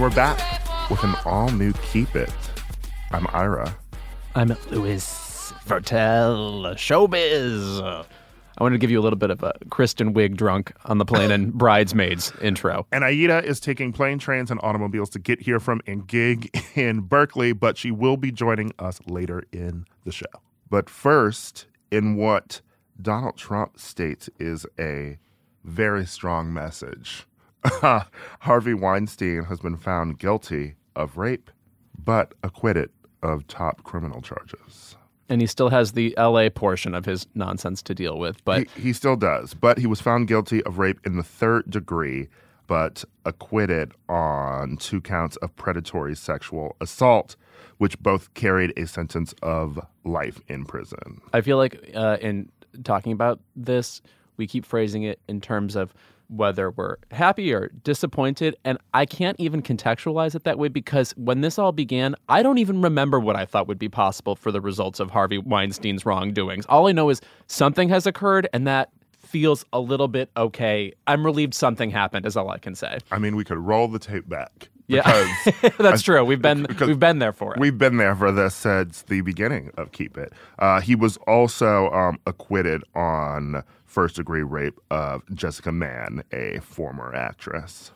And we're back with an all new Keep It. I'm Ira. I'm Louis Virtel, showbiz. I wanted to give you a little bit of a Kristen Wiig drunk on the plane and bridesmaids intro. And Aida is taking plane, trains, and automobiles to get here from a gig in Berkeley, but she will be joining us later in the show. But first, in what Donald Trump states is a very strong message. Harvey Weinstein has been found guilty of rape, but acquitted of top criminal charges. And he still has the LA portion of his nonsense to deal with. But he, he still does, but he was found guilty of rape in the third degree, but acquitted on two counts of predatory sexual assault, which both carried a sentence of life in prison. I feel like uh, in talking about this, we keep phrasing it in terms of whether we're happy or disappointed. And I can't even contextualize it that way because when this all began, I don't even remember what I thought would be possible for the results of Harvey Weinstein's wrongdoings. All I know is something has occurred and that feels a little bit okay. I'm relieved something happened, is all I can say. I mean, we could roll the tape back. Yeah, that's true. We've been we've been there for it. We've been there for this since the beginning of Keep It. Uh, he was also um, acquitted on first degree rape of Jessica Mann, a former actress,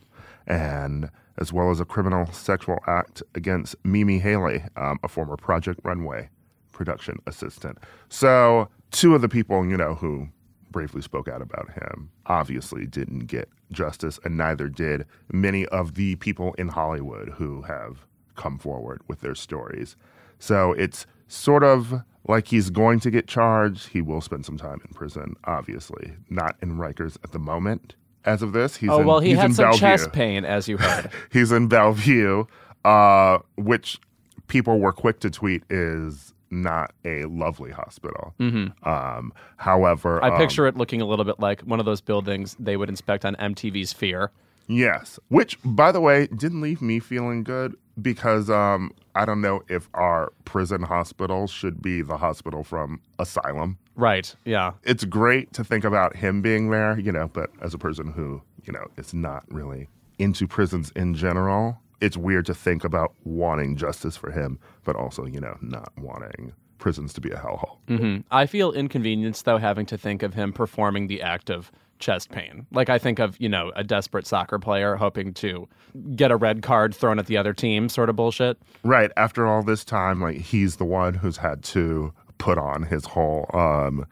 and as well as a criminal sexual act against Mimi Haley, um, a former Project Runway production assistant. So, two of the people, you know, who bravely spoke out about him obviously didn't get justice, and neither did many of the people in Hollywood who have come forward with their stories. So, it's sort of like he's going to get charged. He will spend some time in prison, obviously. Not in Rikers at the moment. As of this, he's oh in, well, he he's had some Bellevue. chest pain, as you heard. he's in Bellevue, uh, which people were quick to tweet is not a lovely hospital. Um, however, I um, picture it looking a little bit like one of those buildings they would inspect on MTV's Fear. Yes, which by the way didn't leave me feeling good because um, I don't know if our prison hospital should be the hospital from Asylum. Right. Yeah. It's great to think about him being there, you know, but as a person who you know is not really into prisons in general, it's weird to think about wanting justice for him, but also you know not wanting prisons to be a hellhole. hmm I feel inconvenienced though having to think of him performing the act of chest pain. Like I think of you know a desperate soccer player hoping to get a red card thrown at the other team, sort of bullshit. Right. After all this time, like he's the one who's had to put on his whole um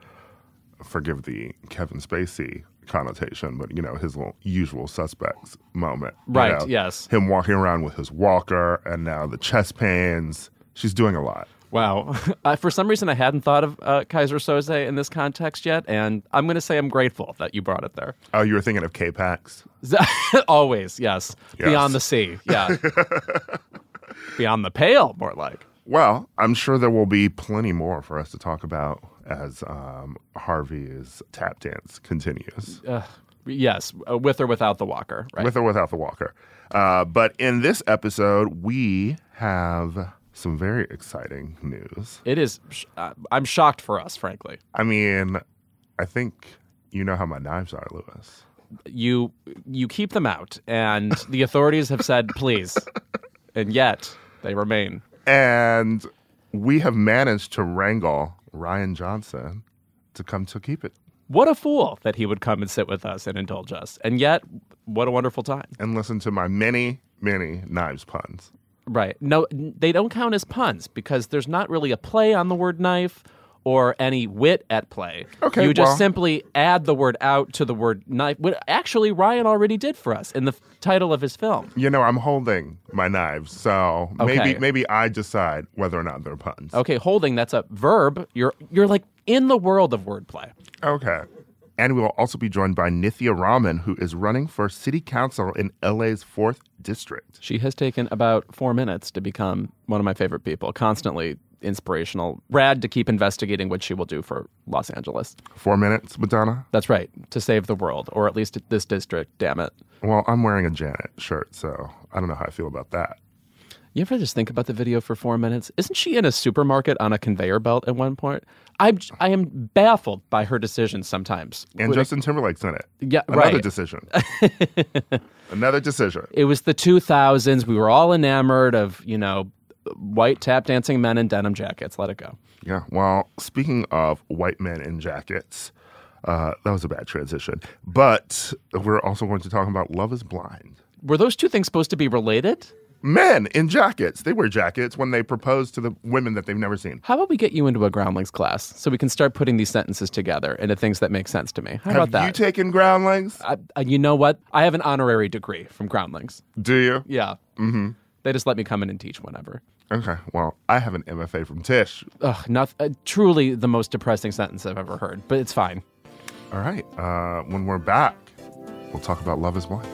forgive the Kevin Spacey connotation, but you know, his little usual suspects moment. you Right, know? yes. Him walking around with his walker and now the chest pains. She's doing a lot. Wow. Uh, for some reason, I hadn't thought of uh, Keyser Soze in this context yet, and I'm going to say I'm grateful that you brought it there. Oh, you were thinking of K-Pax? Always, yes. Yes. Beyond the sea, yeah. Beyond the pale, more like. Well, I'm sure there will be plenty more for us to talk about as um, Harvey's tap dance continues. Uh, yes, with or without the walker, right? with or without the walker. Uh, but in this episode, we have some very exciting news. it is. sh- Uh, I'm shocked for us, frankly. I mean, I think you know how my knives are, Louis. You you keep them out, and the authorities have said please, and yet they remain. And we have managed to wrangle Rian Johnson to come to keep it What a fool that he would come and sit with us and indulge us, and yet what a wonderful time. and listen to my many, many knives puns. Right. No, they don't count as puns because there's not really a play on the word knife or any wit at play. Okay, You just well- simply add the word out to the word knife. What actually Rian already did for us in the f- title of his film. You know, I'm holding my knives, so Okay. maybe maybe I decide whether or not they're puns. Okay, holding, that's a verb. You're you're like in the world of wordplay. Okay. And we will also be joined by Nithya Raman, who is running for city council in LA's 4th district. She has taken about four minutes to become one of my favorite people, constantly inspirational. Rad to keep investigating what she will do for Los Angeles. Four minutes, Madonna? That's right, to save the world, or at least this district, damn it. Well, I'm wearing a Janet shirt, so I don't know how I feel about that. You ever just think about the video for four minutes? Isn't she in a supermarket on a conveyor belt at one point? I'm, I am baffled by her decisions sometimes. And it- Justin Timberlake's in it. Yeah, Another right. decision. Another decision. it was the 2000s. We were all enamored of, you know, white tap dancing men in denim jackets. Let it go. Yeah. Well, speaking of white men in jackets, uh, that was a bad transition. But we're also going to talk about Love is Blind. Were those two things supposed to be related? Men in jackets. They wear jackets when they propose to the women that they've never seen. How about we get you into a groundlings class so we can start putting these sentences together into things that make sense to me? How Have about that? you taken groundlings? I, you know what? I have an honorary degree from groundlings. Do you? Yeah. Mm-hmm. They just let me come in and teach whenever. Okay. Well, I have an MFA from Tisch. Ugh, not, uh, truly the most depressing sentence I've ever heard, but it's fine. All right. Uh, when we're back, we'll talk about Love is Blind.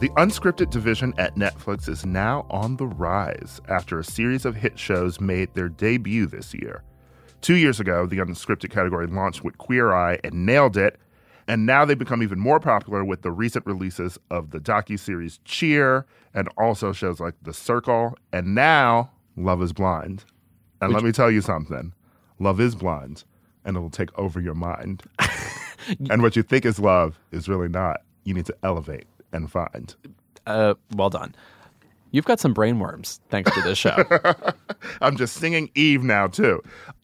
The unscripted division at Netflix is now on the rise after a series of hit shows made their debut this year. Two years ago, the unscripted category launched with Queer Eye and nailed it, and now they've become even more popular with the recent releases of the docuseries Cheer and also shows like The Circle, and now Love is Blind. And let me tell you something love is blind, and it'll take over your mind. and what you think is love is really not. You need to elevate and find. Uh, well done. You've got some brainworms thanks to this show. I'm just singing Eve now, too.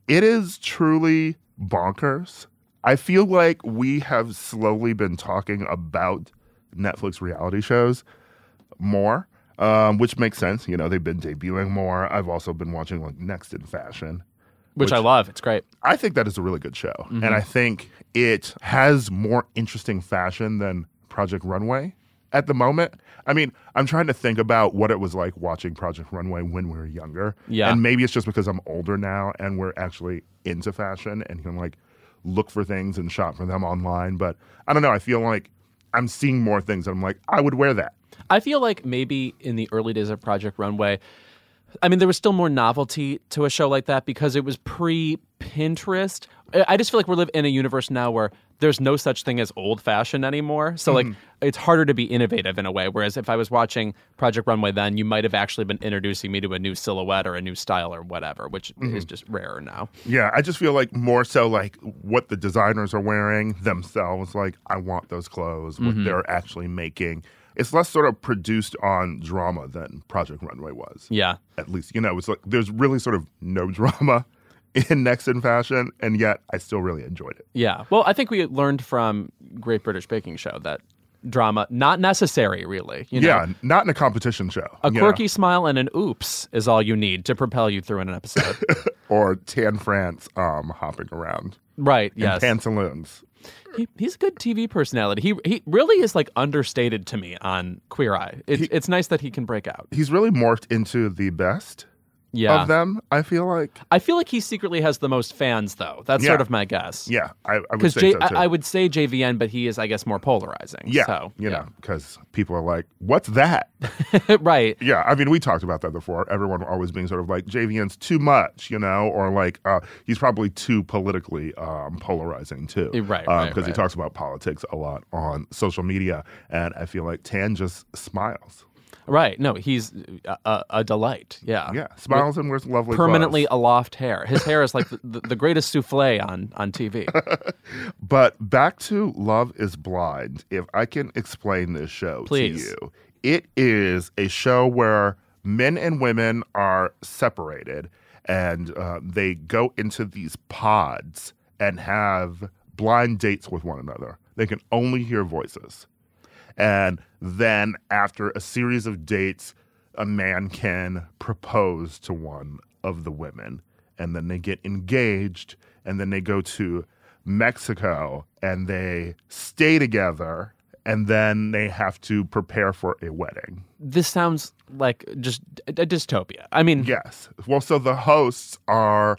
It is truly bonkers. I feel like we have slowly been talking about Netflix reality shows more, um, which makes sense. You know, they've been debuting more. I've also been watching like Next in Fashion. which, I love. It's great. I think that is a really good show. And I think it has more interesting fashion than Project Runway at the moment. I mean, I'm trying to think about what it was like watching Project Runway when we were younger. Yeah. And maybe it's just because I'm older now and we're actually into fashion and can like look for things and shop for them online. But I don't know. I feel like I'm seeing more things and I'm like, I would wear that. I feel like maybe in the early days of Project Runway, I mean, there was still more novelty to a show like that because it was pre Pinterest. I just feel like we're living in a universe now where there's no such thing as old fashioned anymore. So, like, mm-hmm. it's harder to be innovative in a way. Whereas if I was watching Project Runway then, you might have actually been introducing me to a new silhouette or a new style or whatever, which is mm-hmm. just rarer now. Yeah, I just feel like more so like what the designers are wearing themselves. Like, I want those clothes, what mm-hmm. they're actually making. It's less sort of produced on drama than Project Runway was. Yeah. At least, you know, it's like there's really sort of no drama in Next in Fashion, and yet I still really enjoyed it. Yeah. Well, I think we learned from Great British Baking Show that drama not necessary really. You know? yeah, not in a competition show. A you know, quirky smile and an oops is all you need to propel you through an episode. or Tan France um, hopping around. right. in Yes. Pantaloons. He, he's a good TV personality. He he really is like understated to me on Queer Eye. It's it's nice that he can break out. He's really morphed into the best Yeah. of them, I feel like. I feel like he secretly has the most fans though. That's Yeah. sort of my guess. Yeah, I, I would say J- so I. I would say JVN, but he is, I guess, more polarizing. Yeah, So, you know, because people are like, "What's that?" right. yeah, I mean, we talked about that before. Everyone always being sort of like, "JVN's too much," you know, or like, uh, he's probably too politically um, polarizing too, right, Because right, he talks about politics a lot on social media, and I feel like Tan just smiles. Right. No, he's a, a, a delight. Yeah. Yeah, smiles and wears lovely Permanently clothes. aloft hair. His hair is like the, the, the greatest souffle on on TV. But back to Love is Blind. If I can explain this show Please. to you, it is a show where men and women are separated and uh, they go into these pods and have blind dates with one another. They can only hear voices. And then after a series of dates, a man can propose to one of the women. And then they get engaged. And then they go to Mexico and they stay together. And then they have to prepare for a wedding. This sounds like just a dystopia. I mean, Yes. Well, so the hosts are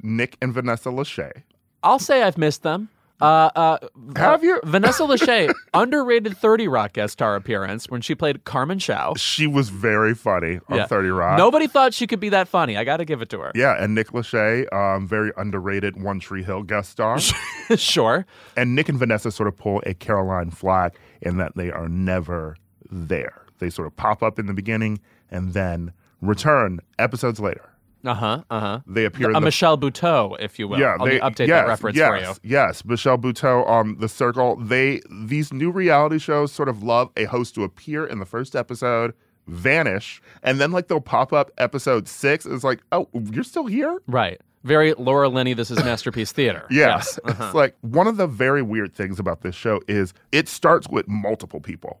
Nick and Vanessa Lachey. I'll say I've missed them. Uh, uh, Have you? Vanessa Lachey, underrated 30 Rock guest star appearance when she played Carmen Shao. She was very funny on Yeah. 30 Rock. Nobody thought she could be that funny. I got to give it to her. Yeah, and Nick Lachey, um, very underrated One Tree Hill guest star. sure. and Nick and Vanessa sort of pull a Caroline Flack in that they are never there. They sort of pop up in the beginning and then return episodes later. Uh huh. Uh huh. They appear A in the Michelle Buteau, if you will. yeah, I'll they update yes, that reference yes, for you. Yes, Michelle Buteau on The Circle. They these new reality shows sort of love a host to appear in the first episode, vanish, and then like they'll pop up episode six. It's like, oh, you're still here? Right. Very Laura Linney, this is Masterpiece Theater. Yeah. Yes. Uh-huh. It's like one of the very weird things about this show is it starts with multiple people,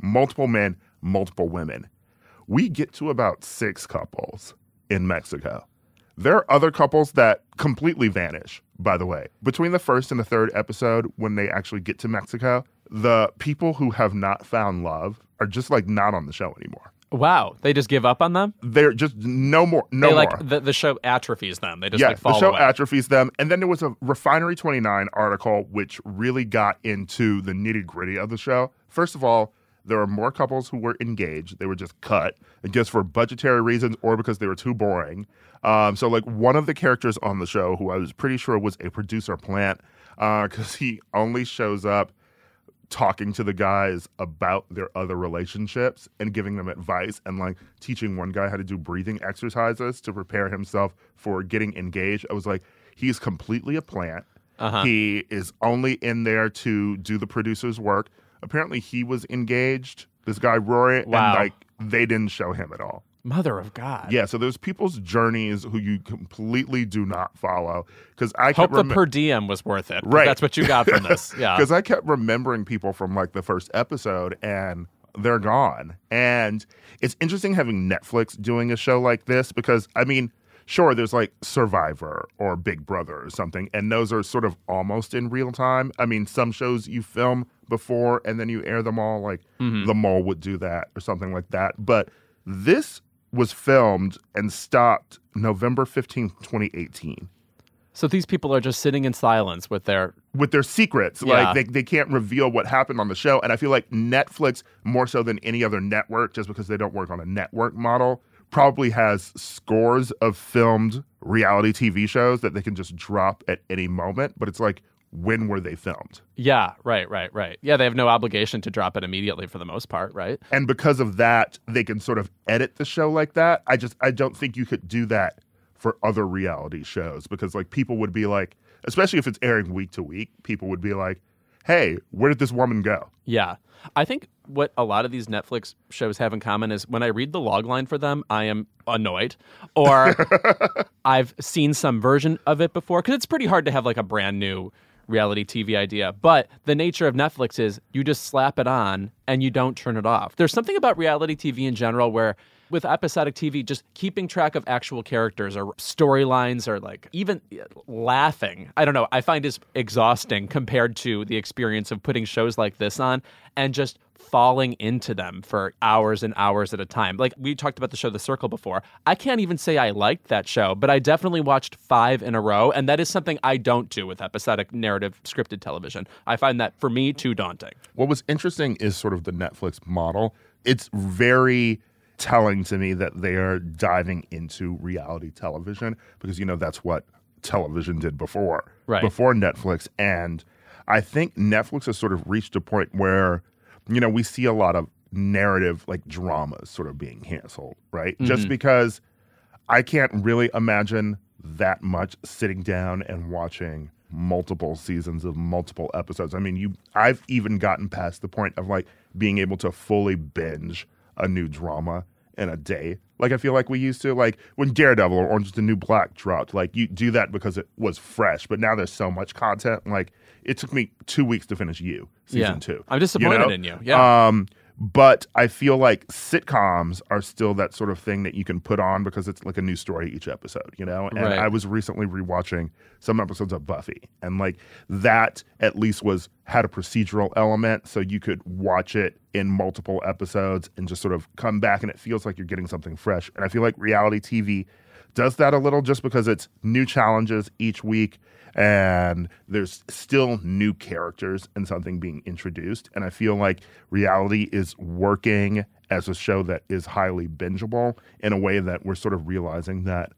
multiple men, multiple women. We get to about six couples in Mexico. There are other couples that completely vanish, by the way. Between the first and the third episode, when they actually get to Mexico, the people who have not found love are just like not on the show anymore. Wow. They just give up on them? They're just no more, no more. they more. the, the show atrophies them. They just yeah, like fall the show away. atrophies them. And then there was a Refinery 29 article which really got into the nitty gritty of the show. First of all, there are more couples who were engaged. They were just cut, I guess for budgetary reasons or because they were too boring. Um, so, like, one of the characters on the show, who I was pretty sure was a producer plant, because he only shows up talking to the guys about their other relationships and giving them advice and like teaching one guy how to do breathing exercises to prepare himself for getting engaged. I was like, he's completely a plant. Uh-huh. He is only in there to do the producer's work. Apparently, he was engaged. This guy Rory, Wow. and like they didn't show him at all. Mother of God. Yeah, so there's people's journeys who you completely do not follow because I Hope kept the per diem was worth it. Right. That's what you got from this. Yeah. because I kept remembering people from like the first episode and they're gone. And it's interesting having Netflix doing a show like this because I mean, sure, there's like Survivor or Big Brother or something, and those are sort of almost in real time. I mean, some shows you film before and then you air them all, like mm-hmm. The Mole would do that or something like that. But this was filmed and stopped November 15th, 2018 So these people are just sitting in silence with their with their secrets. Yeah. Like they, they can't reveal what happened on the show. And I feel like Netflix, more so than any other network, just because they don't work on a network model, probably has scores of filmed reality TV shows that they can just drop at any moment. But it's like, when were they filmed? Yeah, right, right, right. Yeah, they have no obligation to drop it immediately for the most part, right? And because of that, they can sort of edit the show like that. I just I don't think you could do that for other reality shows because like people would be like, especially if it's airing week to week, people would be like, "Hey, where did this woman go?" Yeah. I think what a lot of these Netflix shows have in common is when I read the log line for them, I am annoyed or I've seen some version of it before because it's pretty hard to have like a brand new reality TV idea. But the nature of Netflix is you just slap it on and you don't turn it off. There's something about reality TV in general where with episodic TV, just keeping track of actual characters or storylines or like even laughing, I don't know, I find is exhausting compared to the experience of putting shows like this on and just falling into them for hours and hours at a time. Like we talked about the show The Circle before. I can't even say I liked that show, but I definitely watched five in a row. And that is something I don't do with episodic narrative scripted television. I find that for me too daunting. What was interesting is sort of the Netflix model. It's very telling to me that they are diving into reality television because you know that's what television did before Right. before Netflix and I think Netflix has sort of reached a point where you know we see a lot of narrative like dramas sort of being canceled right mm-hmm. just because I can't really imagine that much sitting down and watching multiple seasons of multiple episodes. I mean, you I've even gotten past the point of like being able to fully binge a new drama in a day. like I feel like we used to. Like when Daredevil or Orange is the New Black dropped, like you do that because it was fresh. But now there's so much content. Like it took me two weeks to finish You season Yeah. two. I'm disappointed know? in you. Yeah. Um, but I feel like sitcoms are still that sort of thing that you can put on because it's like a new story each episode, you know? And Right. I was recently rewatching some episodes of Buffy and like that at least was had a procedural element so you could watch it in multiple episodes and just sort of come back and it feels like you're getting something fresh. And I feel like reality TV does that a little just because it's new challenges each week and there's still new characters and something being introduced. And I feel like reality is working as a show that is highly bingeable in a way that we're sort of realizing that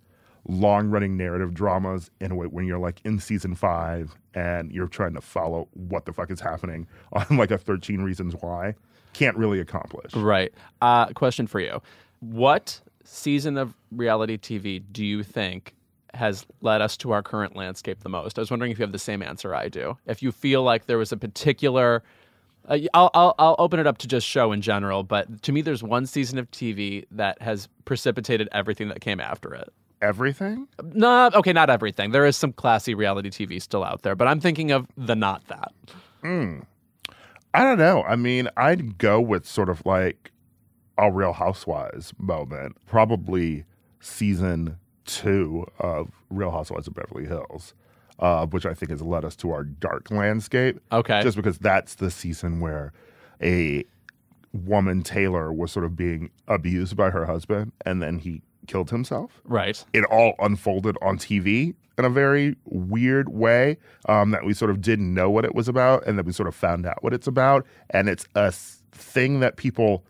long running narrative dramas in a way when you're like in season five and you're trying to follow what the fuck is happening on like a 13 reasons why can't really accomplish. Right. Uh, question for you. What season of reality TV do you think has led us to our current landscape the most? I was wondering if you have the same answer I do. If you feel like there was a particular. Uh, I'll, I'll, I'll open it up to just show in general, but to me, there's one season of TV that has precipitated everything that came after it. Everything? No, okay, not everything. There is some classy reality TV still out there, but I'm thinking of the not that. I don't know. I mean, I'd go with sort of like a Real Housewives moment, probably season two of Real Housewives of Beverly Hills, uh, which I think has led us to our dark landscape. Okay. Just because that's the season where a woman, Taylor, was sort of being abused by her husband and then he killed himself Right. it all unfolded on TV in a very weird way um, that we sort of didn't know what it was about, and then we sort of found out what it's about. And it's a thing that people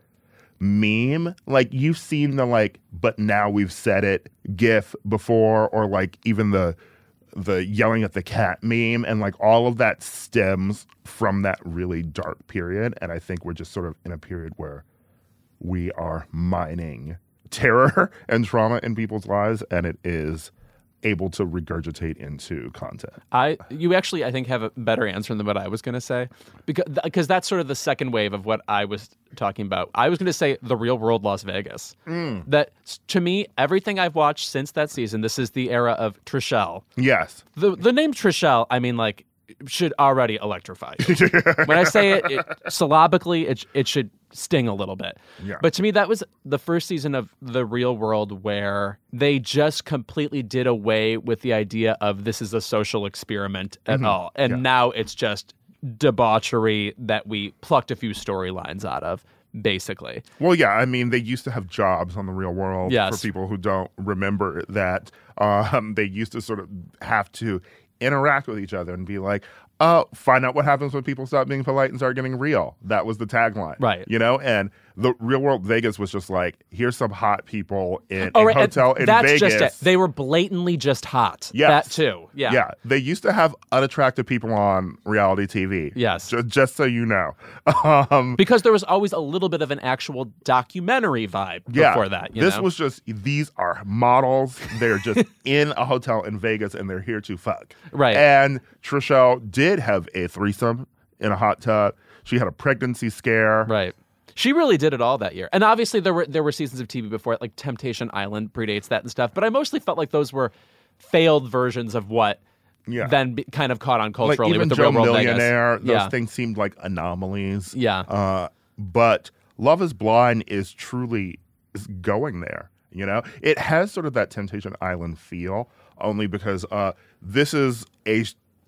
meme. Like you've seen the like, but now we've said it GIF before, or like even the the yelling at the cat meme, and like all of that stems from that really dark period. And I think we're just sort of in a period where we are mining terror and trauma in people's lives, and it is able to regurgitate into content. I you actually I think have a better answer than what I was going to say because because that's sort of the second wave of what I was talking about. I was going to say the real world Las Vegas. Mm. That to me everything I've watched since that season. This is the era of Trishelle. Yes. The the name Trishelle. I mean like should already electrify you. when I say it, it syllabically, it it should sting a little bit. Yeah. But to me, that was the first season of the Real World where they just completely did away with the idea of this is a social experiment at all, and Mm-hmm. Yeah. now it's just debauchery that we plucked a few storylines out of, basically. Well, yeah, I mean, they used to have jobs on the real world Yes. for people who don't remember that. Um, they used to sort of have to interact with each other and be like, oh, find out what happens when people stop being polite and start getting real. That was the tagline. Right. You know, and the real world Vegas was just like, here's some hot people in Oh, a right, and hotel in that's Vegas. just it. They were blatantly just hot. Yes. That too. Yeah. Yeah, they used to have unattractive people on reality TV. Yes. just, just so you know. Um, Because there was always a little bit of an actual documentary vibe yeah, before that. You this know? was just these are models. They're just in a hotel in Vegas and they're here to fuck. Right. And Trishelle did have a threesome in a hot tub. She had a pregnancy scare. Right. She really did it all that year. And obviously there were there were seasons of TV before it, like Temptation Island predates that and stuff. But I mostly felt like those were failed versions of what Yeah. then be, kind of caught on Like culturally even with the Joe real world Millionaire, those yeah. things seemed like anomalies. Yeah. Uh, but Love is Blind is truly is going there. You know, it has sort of that Temptation Island feel, only because uh, this is a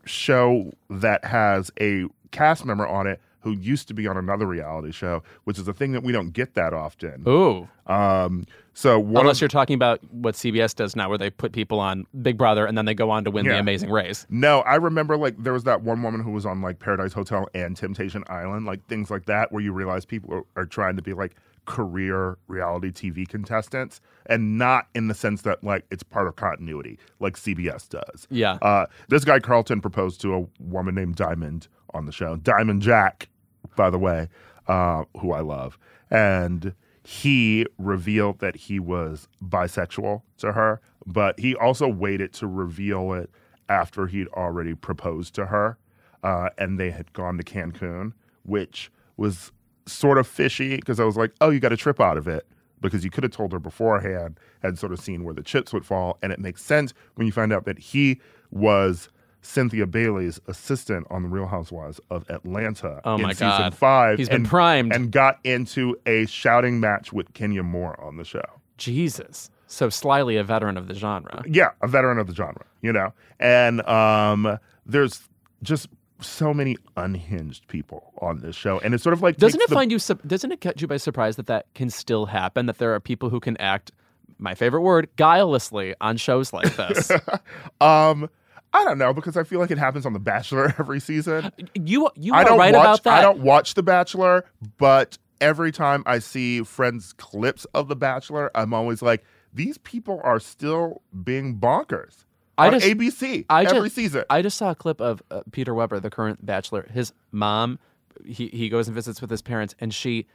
show that has a cast member on it who used to be on another reality show, which is a thing that we don't get that often. Ooh. Um, so Unless of, you're talking about what CBS does now, where they put people on Big Brother and then they go on to win the Amazing Race. No, I remember like there was that one woman who was on like Paradise Hotel and Temptation Island, like things like that, where you realize people are, are trying to be like career reality TV contestants and not in the sense that like it's part of continuity like CBS does. Yeah. Uh, this guy Carlton proposed to a woman named Diamond on the show, Diamond Jack, by the way, uh, who I love, and he revealed that he was bisexual to her, but he also waited to reveal it after he'd already proposed to her, uh, and they had gone to Cancun, which was sort of fishy because I was like, "Oh, you got a trip out of it." because you could have told her beforehand and sort of seen where the chips would fall. And it makes sense when you find out that he was Cynthia Bailey's assistant on The Real Housewives of Atlanta Oh in my season God. five. He's been primed. And got into a shouting match with Kenya Moore on the show. Jesus. So slyly a veteran of the genre. Yeah, a veteran of the genre, you know? And um, there's just so many unhinged people on this show. And it's sort of like. Doesn't it the- find you? Doesn't it catch you by surprise that that can still happen? That there are people who can act, my favorite word, guilelessly on shows like this. Um, I don't know because I feel like it happens on The Bachelor every season. you you I don't right watch. about that. I don't watch The Bachelor, but every time I see friends clips of The Bachelor, I'm always like, these people are still being bonkers I just- ABC I every just, season. I just saw a clip of uh, Peter Weber, the current Bachelor. His mom, he he goes and visits with his parents, and she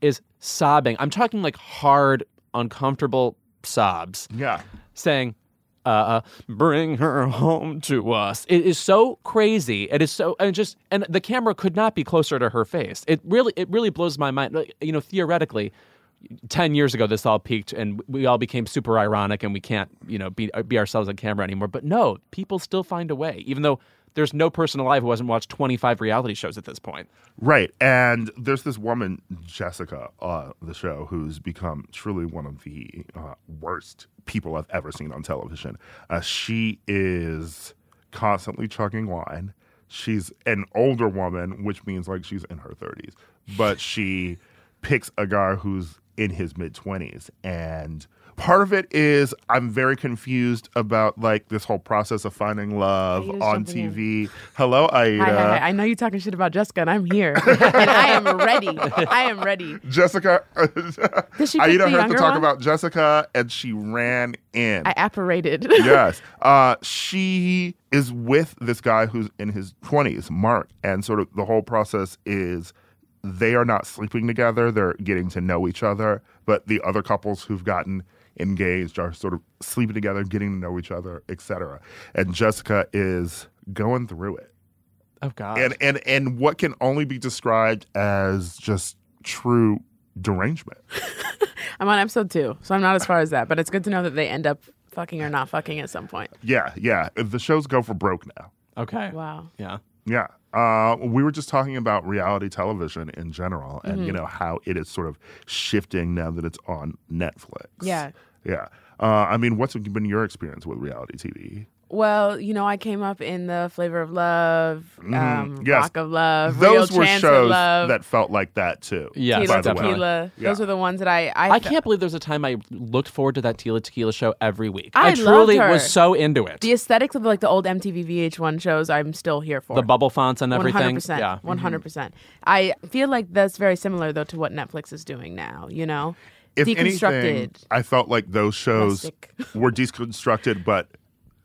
is sobbing. I'm talking like hard, uncomfortable sobs. yeah, saying, uh, "Bring her home to us." It is so crazy. It is so and just and the camera could not be closer to her face. It really it really blows my mind. Like, you know, theoretically. 10 years ago this all peaked and we all became super ironic and we can't you know be, be ourselves on camera anymore but no people still find a way even though there's no person alive who hasn't watched 25 reality shows at this point right. And there's this woman, Jessica, uh, the show, who's become truly one of the uh, worst people I've ever seen on television. Uh, she is constantly chugging wine. She's an older woman, which means like she's in her 30s, but she picks a guy who's in his mid 20s. And part of it is I'm very confused about like this whole process of finding love Aida's on jumping in. TV. Hello, Aida. Hi, hi, hi. I know you're talking shit about Jessica, and I'm here, and I am ready. I am ready. Jessica. Does she pick Aida the heard to talk one? about Jessica and she ran in. I apparated. yes. Uh, she is with this guy who's in his 20s, Mark. And sort of the whole process is they are not sleeping together, they're getting to know each other. But the other couples who've gotten engaged are sort of sleeping together, getting to know each other, etc. And Jessica is going through it. oh god And, and, and what can only be described as just true derangement. I'm on episode two, so I'm not as far as that. But it's good to know that they end up fucking or not fucking at some point. Yeah, yeah. The shows go for broke now. okay Wow. yeah Yeah. Uh, we were just talking about reality television in general and, you know, how it is sort of shifting now that it's on Netflix. Yeah. Yeah. Uh, I mean, what's been your experience with reality TV? Well, you know, I came up in the Flavor of Love, um, Mm-hmm. Yes. Rock of Love, Those Real were Chance shows Love, that felt like that too. Yes, Tila by the way. Tequila. Yeah. Those are the ones that I I, I can't believe there's a time I looked forward to that Tila Tequila show every week. I truly loved her. was so into it. The aesthetics of like the old MTV VH1 shows, I'm still here for. the bubble fonts and One everything. hundred percent. Yeah. One hundred percent. I feel like that's very similar though to what Netflix is doing now. You know, If deconstructed. anything, I felt like those shows Rustic. were deconstructed but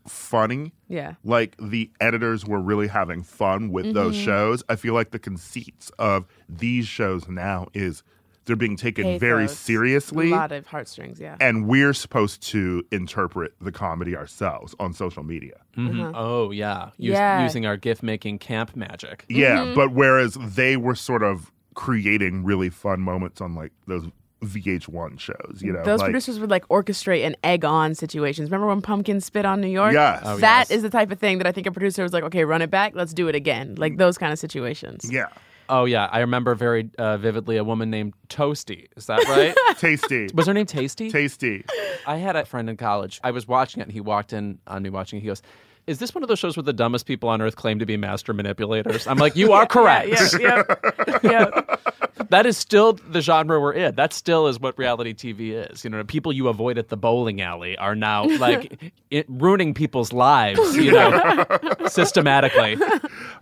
funny. yeah. like the editors were really having fun with those Mm-hmm. shows. I feel like the conceits of these shows now is they're being taken very seriously. A lot of heartstrings. Yeah. and we're supposed to interpret the comedy ourselves on social media. Mhm. Oh yeah. Use, Yeah. Using our gift making camp magic. Yeah, Mm-hmm. but whereas they were sort of creating really fun moments on like those VH1 shows, you know, Those like, producers would like orchestrate and egg on situations. Remember when Pumpkin spit on New York? Yes. Oh, That yes. is the type of thing that I think a producer was like, okay, run it back. Let's do it again. Like those kind of situations. yeah, Oh yeah. I remember very uh, vividly a woman named Toasty. Is that right? tasty, was her name Tasty? tasty. I had a friend in college. I was watching it, and he walked in on me watching it. He goes, "Is this one of those shows where the dumbest people on earth claim to be master manipulators?" I'm like, "You are correct. Yeah, yeah, yeah. That is still the genre we're in. That still is what reality TV is. You know, people you avoid at the bowling alley are now like it, ruining people's lives. You know, systematically.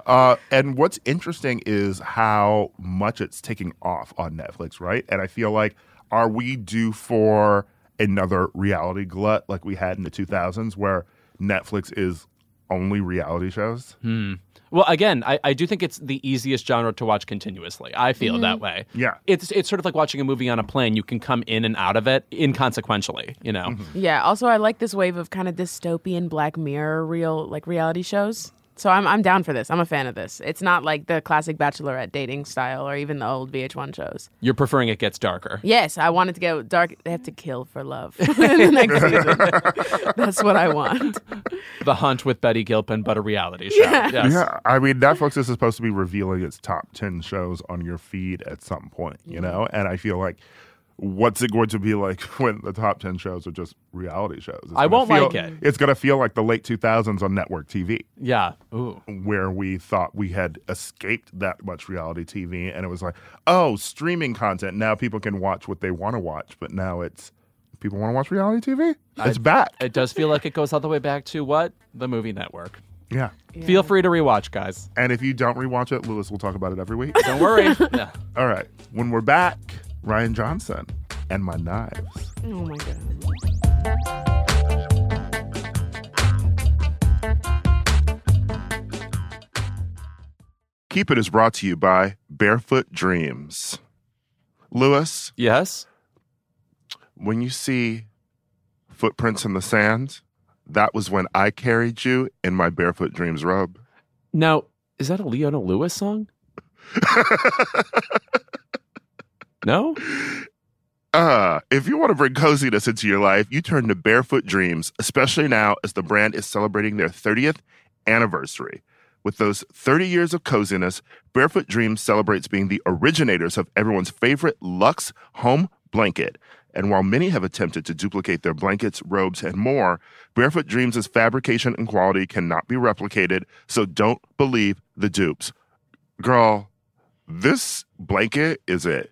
Uh, and what's interesting is how much it's taking off on Netflix, right? And I feel like, are we due for another reality glut like we had in the 2000s where Netflix is only reality shows? Hmm. Well, again, I, I do think it's the easiest genre to watch continuously. I feel that way. Yeah. It's it's sort of like watching a movie on a plane. You can come in and out of it inconsequentially. You know. Yeah. Also, I like this wave of kind of dystopian Black Mirror real like reality shows. So I'm I'm down for this. I'm a fan of this. It's not like the classic bachelorette dating style or even the old VH1 shows. You're preferring it gets darker. Yes, I want it to get dark. They have to kill for love in the next season. That's what I want. The Hunt with Betty Gilpin, but a reality show. Yeah. Yes. Yeah, I mean Netflix is supposed to be revealing its top ten shows on your feed at some point, you know, and I feel like. What's it going to be like when the top 10 shows are just reality shows? It's I won't feel- like it. It's going to feel like the late 2000s on network TV. Yeah. Ooh. where we thought we had escaped that much reality TV, and it was like, oh, streaming content. Now people can watch what they want to watch, but now it's people want to watch reality TV. It's back. It does feel like it goes all the way back to what? The movie network. yeah. Feel free to rewatch, guys. And if you don't rewatch it, Louis will talk about it every week. Don't worry. yeah. All right. When we're back, Rian Johnson and my knives. Oh my god. Keep It is brought to you by Barefoot Dreams. Louis, Yes. when you see footprints in the sand, that was when I carried you in my Barefoot Dreams robe. Now, is that a Leona Lewis song? no? Uh, if you want to bring coziness into your life, you turn to Barefoot Dreams, especially now as the brand is celebrating their 30th anniversary. With those 30 years of coziness, Barefoot Dreams celebrates being the originators of everyone's favorite luxe home blanket. And while many have attempted to duplicate their blankets, robes, and more, Barefoot Dreams' fabrication and quality cannot be replicated, so don't believe the dupes. Girl, this blanket is it.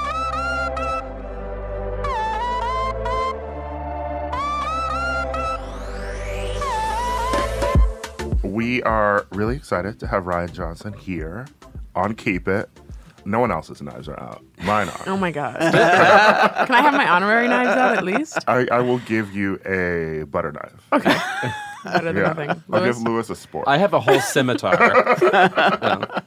We are really excited to have Rian Johnson here on Keep It. No one else's knives are out. Mine are. Oh my god. Can I have my honorary knives out at least? I, I will give you a butter knife. Okay. Better than nothing. I'll Louis? give Louis a sport. I have a whole scimitar.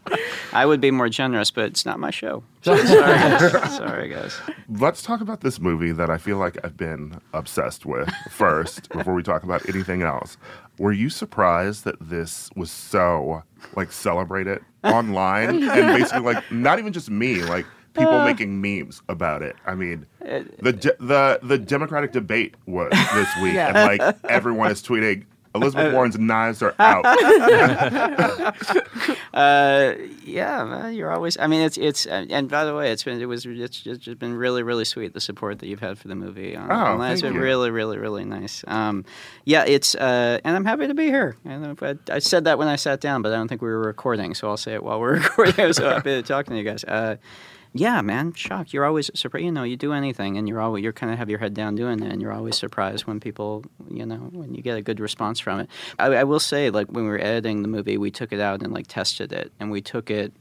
I would be more generous, but it's not my show. Sorry, guys. Sorry, guys. Let's talk about this movie that I feel like I've been obsessed with first before we talk about anything else. Were you surprised that this was so like celebrated online and basically like not even just me, like people uh. making memes about it. I mean, uh, the de- the the Democratic debate was this week Yeah. and like everyone is tweeting Elizabeth Warren's knives are out. Uh, yeah, man, you're always. I mean, it's it's. uh, And by the way, it's been it was it's just, just been really really sweet the support that you've had for the movie. Um, Oh, online. it's thank been you. really really really nice. Um, yeah, it's uh, and I'm happy to be here. And I, I said that when I sat down, but I don't think we were recording, so I'll say it while we're recording. I'm so happy to talk to you guys. Uh, yeah, man, shocked. You're always surprised. You know, you do anything, and you're always you're kind of have your head down doing it, and you're always surprised when people, you know, when you get a good response from it. I, I will say, like when we were editing the movie, we took it out and like tested it, and we took it.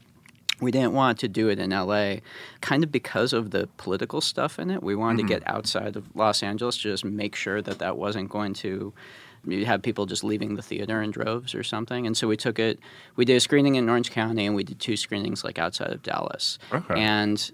We didn't want to do it in LA, kind of because of the political stuff in it. We wanted to mm-hmm. get outside of Los Angeles to just make sure that that wasn't going to you have people just leaving the theater in droves or something. And so we took it, we did a screening in Orange County and we did two screenings like outside of Dallas. Okay. And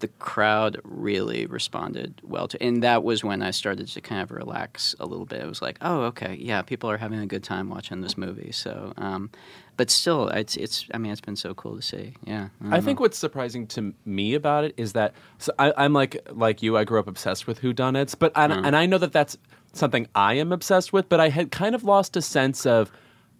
the crowd really responded well to and that was when I started to kind of relax a little bit. It was like, oh, okay, yeah, people are having a good time watching this movie. So, um, but still, it's, it's, I mean, it's been so cool to see. Yeah. I don't think know. what's surprising to me about it is that so I, I'm like like you. I grew up obsessed with who whodunits, but I, and I know that that's something I am obsessed with. But I had kind of lost a sense of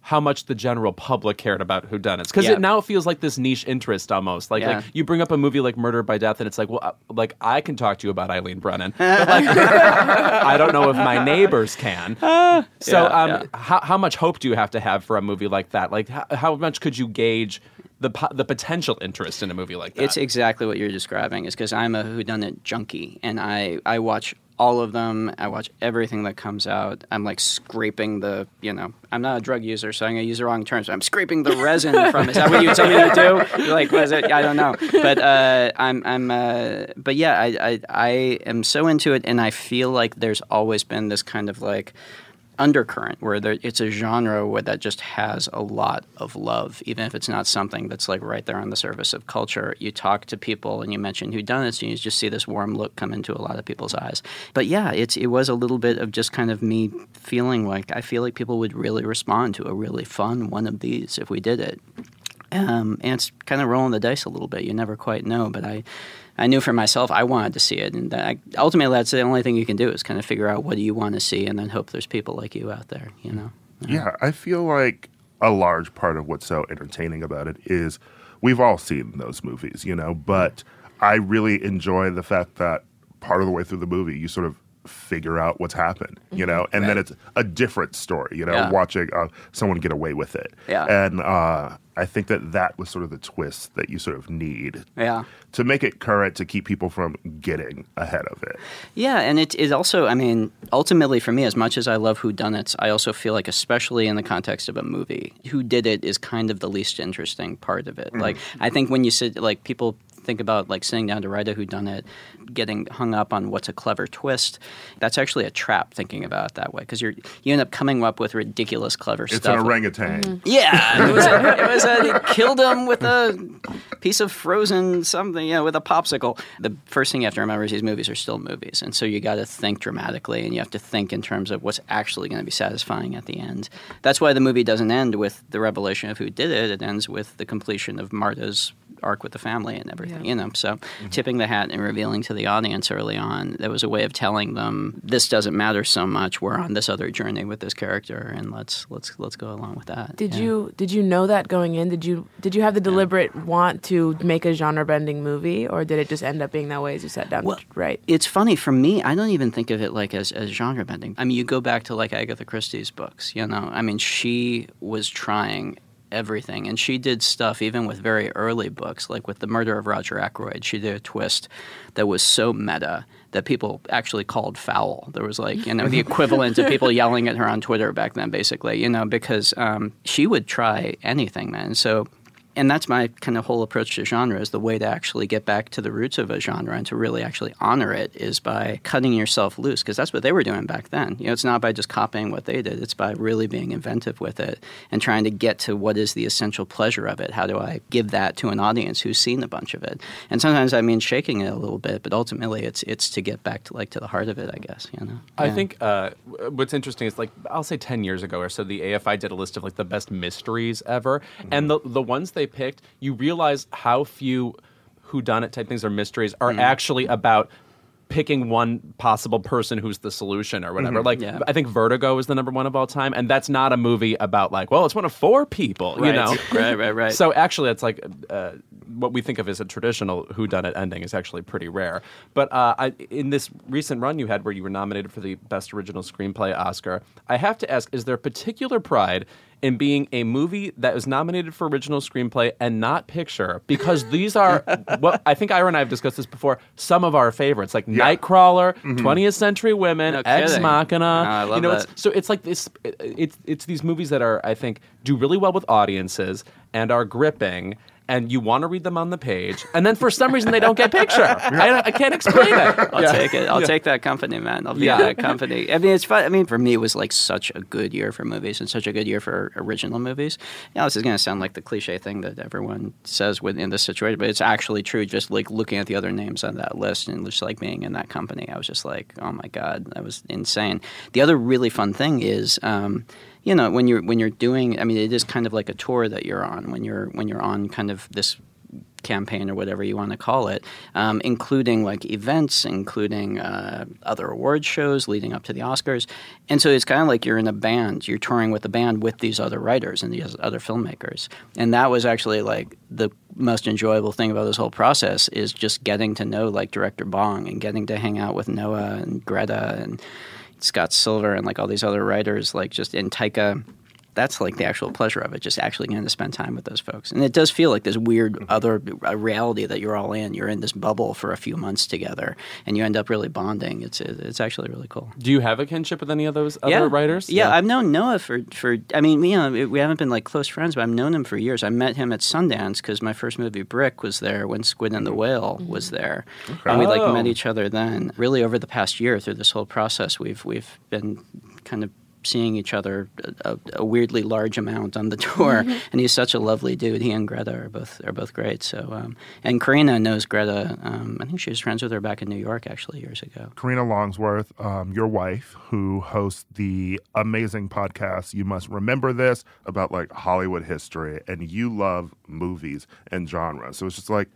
how much the general public cared about whodunits because Yeah. it now feels like this niche interest almost. Like, Yeah. like you bring up a movie like Murder by Death, and it's like, well, uh, like I can talk to you about Eileen Brennan, but like I don't know if my neighbors can. so, Yeah, um, how how much hope do you have to have for a movie like that? Like, how, how much could you gauge the po- the potential interest in a movie like that? It's exactly what you're describing. Is because I'm a whodunit junkie, and I I watch all of them. I watch everything that comes out. I'm like scraping the, you know, I'm not a drug user, so I'm gonna use the wrong terms. I'm scraping the resin from. Is that what you tell me to do? You're like, was it? I don't know, but uh, I'm I'm. Uh, but yeah, I, I I am so into it, and I feel like there's always been this kind of like undercurrent where there, it's a genre where that just has a lot of love, even if it's not something that's like right there on the surface of culture. You talk to people and you mention whodunits, and you just see this warm look come into a lot of people's eyes. But yeah, it's it was a little bit of just kind of me feeling like I feel like people would really respond to a really fun one of these if we did it. Um, and it's kind of rolling the dice a little bit. You never quite know, but I, I knew for myself I wanted to see it, and I, ultimately that's the only thing you can do is kind of figure out what do you want to see, and then hope there's people like you out there. You know. Yeah, I feel like a large part of what's so entertaining about it is we've all seen those movies, you know, but I really enjoy the fact that part of the way through the movie you sort of figure out what's happened, you know, and then it's a different story, you know, Yeah. watching uh, someone get away with it. Yeah. And uh, I think that that was sort of the twist that you sort of need Yeah. to make it current to keep people from getting ahead of it. Yeah, and it, it also, I mean, ultimately for me, as much as I love whodunits, I also feel like, especially in the context of a movie, who did it is kind of the least interesting part of it. Like, I think when you sit, like, people think about like sitting down to write a whodunit, getting hung up on what's a clever twist. That's actually a trap thinking about it that way because you're you end up coming up with ridiculous clever It's stuff. It's an orangutan. Mm-hmm. Yeah, it was. A, it was. A, he killed him with a piece of frozen something. Yeah, with a popsicle. The first thing you have to remember is these movies are still movies, and so you got to think dramatically, and you have to think in terms of what's actually going to be satisfying at the end. That's why the movie doesn't end with the revelation of who did it. It ends with the completion of Marta's arc with the family and everything. Yeah. You know, so mm-hmm. tipping the hat and revealing to the audience early on, that was a way of telling them this doesn't matter so much. We're on this other journey with this character, and let's let's let's go along with that. Did Yeah. you did you know that going in? Did you did you have the deliberate want to make a genre bending movie, or did it just end up being that way as you sat down Well, to write? It's funny for me. I don't even think of it like as, as genre bending. I mean, you go back to like Agatha Christie's books. You know, I mean, she was trying everything, and she did stuff even with very early books, like with the Murder of Roger Ackroyd. She did a twist that was so meta that people actually called foul. There was like you know the equivalent of people yelling at her on Twitter back then, basically. You know, because um, she would try anything, man. So and that's my kind of whole approach to genre is the way to actually get back to the roots of a genre and to really actually honor it is by cutting yourself loose because that's what they were doing back then. You know it's not by just copying what they did it's by really being inventive with it and trying to get to what is the essential pleasure of it. How do i give that to an audience who's seen a bunch of it? And sometimes i mean shaking it a little bit but ultimately it's it's to get back to like to the heart of it i guess you know? I Yeah. think uh, what's interesting is like I'll say ten years ago or so, the AFI did a list of like the best mysteries ever, and the the ones they picked, you realize how few whodunit type things or mysteries are actually about picking one possible person who's the solution or whatever. Like Yeah. I think Vertigo is the number one of all time, and that's not a movie about like well, it's one of four people, you know. Right, right, right. So actually, it's like uh, what we think of as a traditional whodunit ending is actually pretty rare. But uh, I, in this recent run you had, where you were nominated for the best original screenplay Oscar, I have to ask: Is there particular pride? In being a movie that was nominated for original screenplay and not picture, because these are what I think Ira and I have discussed this before. Some of our favorites, like Nightcrawler, mm-hmm. 20th Century Women, No Ex kidding. Machina. I love you know, that. it's so it's like this. it- It's it's these movies that are I think do really well with audiences and are gripping. And you want to read them on the page, and then for some reason they don't get picture. I, I can't explain it. I'll take it. I'll take that company, man. I'll be Yeah. that company. I mean, it's fun. I mean, for me, it was like such a good year for movies and such a good year for original movies. Now, this is going to sound like the cliche thing that everyone says with, in this situation, but it's actually true. Just like looking at the other names on that list and just like being in that company, I was just like, oh my god, that was insane. The other really fun thing is. Um, you know when you're when you're doing i mean it is kind of like a tour that you're on when you're when you're on kind of this campaign or whatever you want to call it, um, including like events, including uh, other award shows leading up to the Oscars. And so it's kind of like you're in a band, you're touring with a band with these other writers and these other filmmakers. And that was actually like the most enjoyable thing about this whole process is just getting to know like director Bong and getting to hang out with Noah and Greta and Scott Silver and like all these other writers, like just in Taika that's like the actual pleasure of it, just actually getting to spend time with those folks. And it does feel like this weird Mm-hmm. other uh, reality that you're all in. You're in this bubble for a few months together, and you end up really bonding. It's it's actually really cool. Do you have a kinship with any of those other yeah. writers? Yeah, I've known Noah for for. I mean, you know, we haven't been like close friends, but I've known him for years. I met him at Sundance because my first movie, Brick, was there when Squid and the Whale was there, and we like Oh. met each other then. Really, over the past year, through this whole process, we've we've been kind of seeing each other a, a weirdly large amount on the tour. And he's such a lovely dude. He and greta are both are both great. So um, and karina knows greta um, i think she was friends with her back in new york actually years ago. Karina Longworth, um, your wife, who hosts the amazing podcast You Must Remember This about like Hollywood history, and you love movies and genre. So it's just like,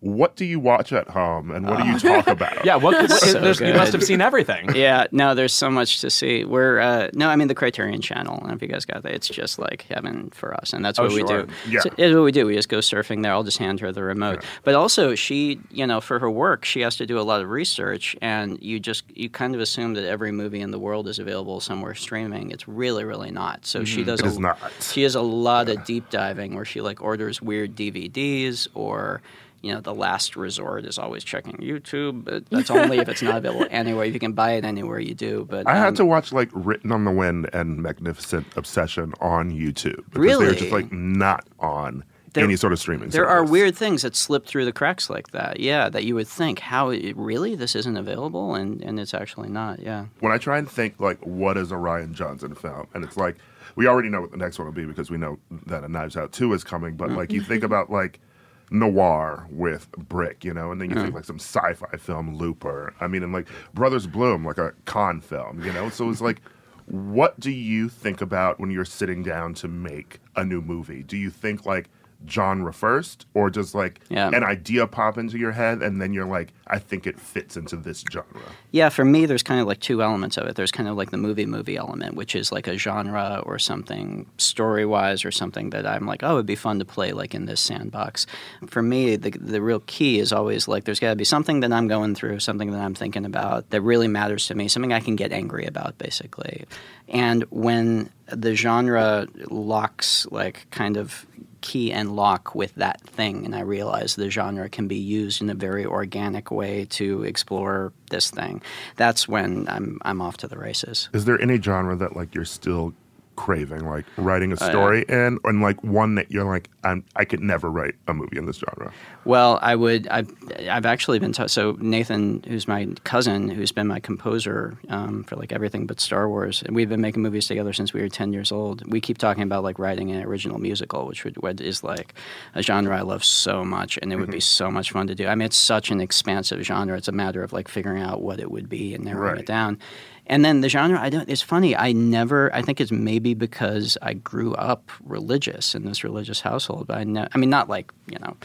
what do you watch at home and what do you talk about? Yeah, what, what So you must have seen everything. yeah, no, there's so much to see. We're uh, no, I mean the Criterion Channel. I don't know if you guys got that. It's just like heaven for us, and that's Oh, what we sure. do. Yeah. So it's what we do. We just go surfing there. I'll just hand her the remote. But also, she, you know, for her work, she has to do a lot of research, and you just you kind of assume that every movie in the world is available somewhere streaming. It's really, really not. So she does. It a, is not. She has a lot of deep diving where she like orders weird DVDs or. You know, the last resort is always checking YouTube, but that's only if it's not available anywhere. If you can buy it anywhere, you do. But I um, had to watch like Written on the Wind and Magnificent Obsession on YouTube. Because Really? They're just like not on There- any sort of streaming There are weird things that slip through the cracks like that. Yeah, that you would think, how really this isn't available, and and it's actually not. Yeah. when I try and think like what is a Rian Johnson film, and it's like we already know what the next one will be because we know that a Knives Out two is coming. But like you think about like noir with Brick, you know, and then you think like some sci-fi film, Looper. I mean, and like Brothers Bloom, like a con film, you know. So it's like, what do you think about when you're sitting down to make a new movie? Do you think like genre first, or does like Yeah. an idea pop into your head and then you're like, I think it fits into this genre? Yeah, for me, there's kind of like two elements of it. There's kind of like the movie movie element, which is like a genre or something story wise or something that I'm like, oh, it'd be fun to play like in this sandbox. For me, the, the real key is always like there's got to be something that I'm going through, something that I'm thinking about that really matters to me, something I can get angry about, basically. And when the genre locks, like kind of key and lock with that thing and i realize the genre can be used in a very organic way to explore this thing. That's when i'm i'm off to the races. Is there any genre that like you're still craving, like writing Uh, a story in, and like one that you're like, I'm, I could never write a movie in this genre? well i would i've, I've actually been t- so nathan who's my cousin who's been my composer um, for like everything but star wars and we've been making movies together since we were 10 years old. We keep talking about like writing an original musical which would, is like a genre i love so much and it would be so much fun to do. I mean it's such an expansive genre it's a matter of like figuring out what it would be and narrowing Right. it down and then the genre, I don't. It's funny. I never. I think it's maybe because I grew up religious in this religious household. But I, ne- I mean, not like you know,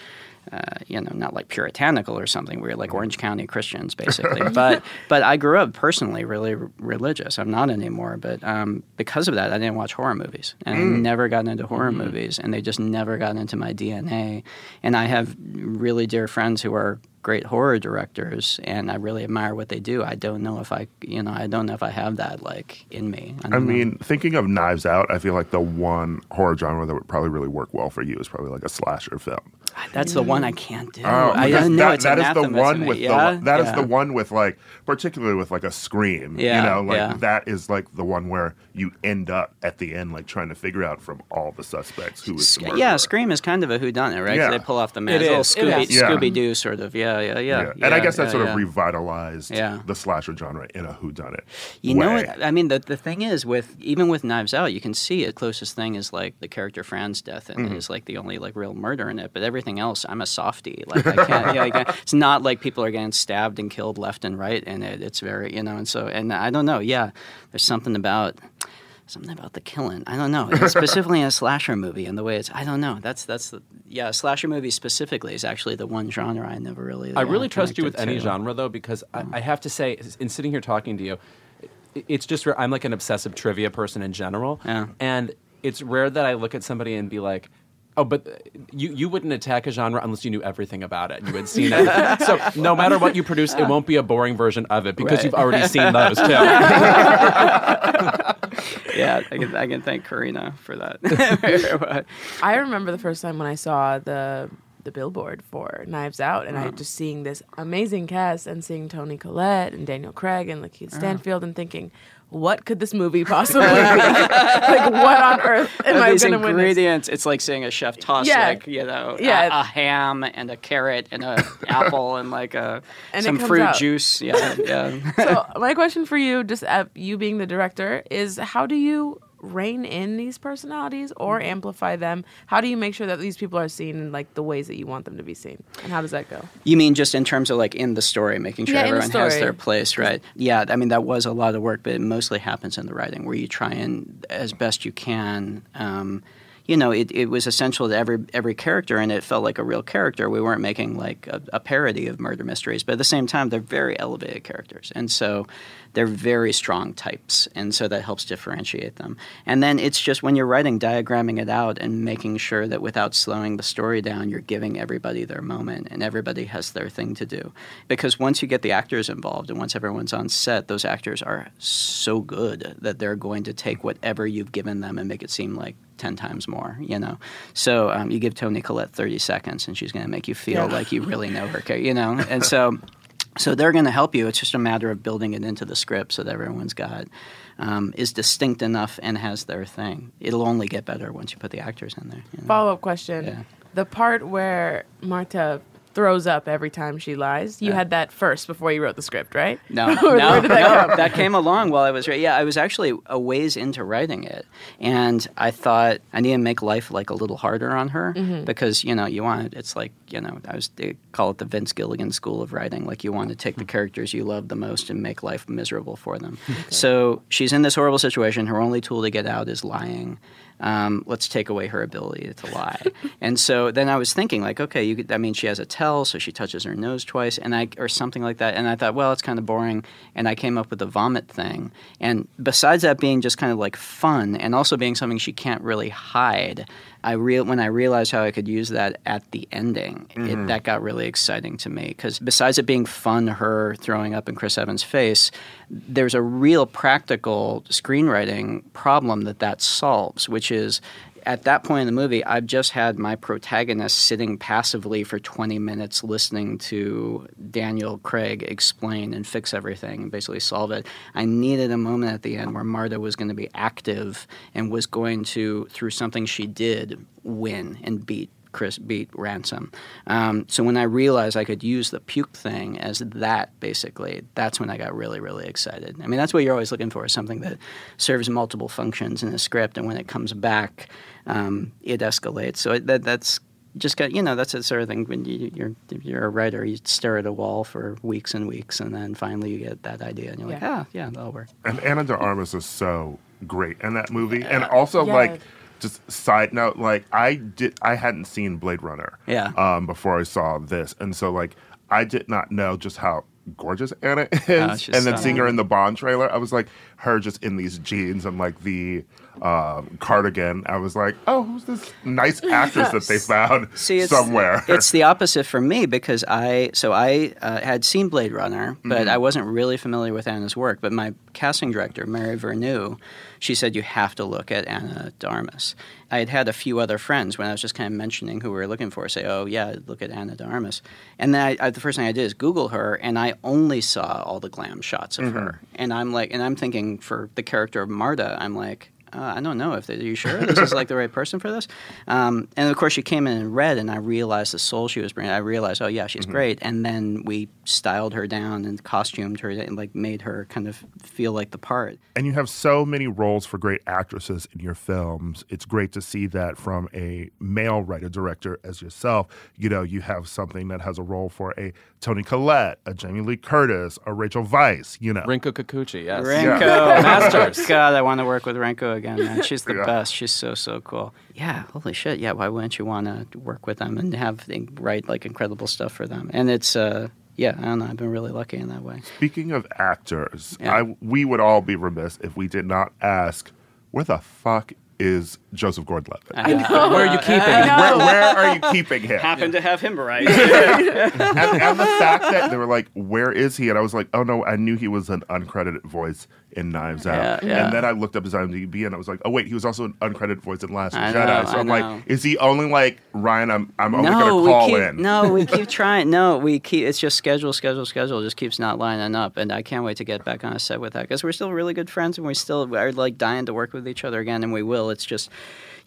uh, you know, not like puritanical or something. We're like Orange County Christians, basically. but but I grew up personally really r- religious. I'm not anymore. But um, because of that, I didn't watch horror movies, and I never got into horror movies, and they just never got into my DNA. And I have really dear friends who are great horror directors and I really admire what they do. I don't know if I, you know, I don't know if I have that like in me. I know. mean, thinking of Knives Out, I feel like the one horror genre that would probably really work well for you is probably like a slasher film. That's the one I can't do. Oh, I don't know. it's that is the one with yeah? the that is yeah. the one with like particularly with like a scream. Yeah, you know, like yeah. that is like the one where you end up at the end like trying to figure out from all the suspects who is the Sc- murderer. Yeah, Scream is kind of a whodunit, right? Yeah. They pull off the mask, It little Scooby, is. Yeah. Scooby Doo sort of. Yeah, yeah, yeah. and I guess that yeah, sort yeah. of revitalized Yeah. the slasher genre in a whodunit. You know what? I mean, the, the thing is, with even with Knives Out, you can see it. Closest thing is like the character Fran's death, and Mm-hmm. it is like the only like real murder in it. But everything else, I'm a softie. Like I can't. yeah, I can't- it's not like people are getting stabbed and killed left and right, and it, it's very you know. And so, and I don't know. Yeah, there's something about something about the killing. I don't know. Specifically in a slasher movie and the way it's. I don't know. That's that's the yeah. A slasher movie specifically is actually the one genre I never really. I uh, really trust you with connected any genre though, because I, I have to say, in sitting here talking to you, it's just I'm like an obsessive trivia person in general, Yeah. and it's rare that I look at somebody and be like. Oh, but uh, you, you wouldn't attack a genre unless you knew everything about it you had seen it. so no matter what you produce, it won't be a boring version of it because Right. you've already seen those too. Yeah, I can I can thank Karina for that. I remember the first time when I saw the the billboard for Knives Out, and I Uh-huh. just seeing this amazing cast and seeing Toni Collette and Daniel Craig and Uh-huh. Stanfield, and thinking, what could this movie possibly be? like, what on earth am I going to win? Ingredients, it's like seeing a chef toss Yeah. like you know Yeah. a, a ham and a carrot and an apple and like a And some fruit out. juice. Yeah, yeah. so my question for you, just uh, you being the director, is how do you rein in these personalities or Mm-hmm. amplify them? How do you make sure that these people are seen in like the ways that you want them to be seen? And how does that go? You mean just in terms of like in the story, making sure Yeah, in the everyone has their place, right? Yeah, I mean that was a lot of work, but it mostly happens in the writing, where you try and as best you can. Um, you know, it, it was essential to every every character, and it felt like a real character. We weren't making like a, a parody of murder mysteries, but at the same time, they're very elevated characters, and so they're very strong types, and so that helps differentiate them. And then it's just when you're writing, diagramming it out and making sure that without slowing the story down, you're giving everybody their moment and everybody has their thing to do. Because once you get the actors involved and once everyone's on set, those actors are so good that they're going to take whatever you've given them and make it seem like 10 times more, you know? So um, you give Toni Collette 30 seconds and she's going to make you feel like you really know her, you know? And so. So they're going to help you. It's just a matter of building it into the script so that everyone's got um, is distinct enough and has their thing. It'll only get better once you put the actors in there. you know? Follow up question: Yeah. the part where Marta throws up every time she lies, you had that first before you wrote the script, right? No, no, that no. That came along while I was right. Yeah, I was actually a ways into writing it, and I thought I need to make life like a little harder on her Mm-hmm. because you know you want it's like you know I was they call it the Vince Gilligan school of writing. Like you want to take the characters you love the most and make life miserable for them. So she's in this horrible situation. Her only tool to get out is lying. Um, let's take away her ability to lie. and so then I was thinking, like, okay, you could, I mean, she has a tell, so she touches her nose twice, and I or something like that. And I thought, well, it's kind of boring. And I came up with the vomit thing. And besides that being just kind of like fun, and also being something she can't really hide, I real when I realized how I could use that at the ending, it, mm-hmm. that got really exciting to me because besides it being fun, her throwing up in Chris Evans' face, there's a real practical screenwriting problem that that solves, which is at that point in the movie, I've just had my protagonist sitting passively for 20 minutes listening to Daniel Craig explain and fix everything and basically solve it. I needed a moment at the end where Marta was going to be active and was going to, through something she did, win and beat Chris beat Ransom. Um, so when I realized I could use the puke thing as that, basically, that's when I got really, really excited. I mean, that's what you're always looking for, is something that serves multiple functions in a script, and when it comes back, um, it escalates. So it, that, that's just got you know that's the sort of thing when you, you're you're a writer you stare at a wall for weeks and weeks and then finally you get that idea and you're like Yeah. ah yeah that'll work And Ana de Armas is so great in that movie. And also, Yeah. like, just side note, like, I did, I hadn't seen Blade Runner. Yeah. Um, before I saw this, and so like, I did not know just how gorgeous Ana is. Oh, and then stunning. seeing her in the Bond trailer, I was like, her just in these jeans and like the um, cardigan. I was like, oh, who's this nice actress that they found See, it's, somewhere? It's the opposite for me because I so I uh, had seen Blade Runner, but Mm-hmm. I wasn't really familiar with Ana's work. But my casting director, Mary Vernieu, she said you have to look at Ana de Armas. I had had a few other friends when I was just kind of mentioning who we were looking for say, "Oh yeah, look at Ana de Armas," and then I, I, the first thing I did is Google her, and I only saw all the glam shots of her, and I'm like, and I'm thinking for the character of Marta, I'm like. Uh, I don't know if they, are you sure this is like the right person for this. Um, and of course, she came in and read, and I realized the soul she was bringing. I realized, oh yeah, she's great. And then we styled her down and costumed her and like made her kind of feel like the part. and you have so many roles for great actresses in your films. It's great to see that from a male writer director as yourself. You know, you have something that has a role for a Toni Collette, a Jamie Lee Curtis, a Rachel Weisz. You know, Rinko Kikuchi, yes. Rinko, Masters. God, I want to work with Rinko again, man. She's the Yeah. best. She's so so cool. Yeah, holy shit. Yeah, why wouldn't you want to work with them and have write like incredible stuff for them? And it's uh, yeah, I don't know. I've been really lucky in that way. Speaking of actors, Yeah. I, we would all be remiss if we did not ask where the fuck is Joseph Gordon-Levitt? I know. Where are you keeping him? Where, where are you keeping him? Happen to have him right. and, and the fact that they were like, "Where is he?" and I was like, "Oh no, I knew he was an uncredited voice in Knives Out." Yeah, yeah. And then I looked up his IMDb and I was like, "Oh wait, he was also an uncredited voice in Last I Jedi." know, so I I'm know. like, "Is he only like Rian? I'm I'm only no, gonna call keep in." no, we keep trying. No, we keep. It's just schedule, schedule, schedule. It just keeps not lining up, and I can't wait to get back on a set with that because we're still really good friends, and we still are like dying to work with each other again, and we will. It's just.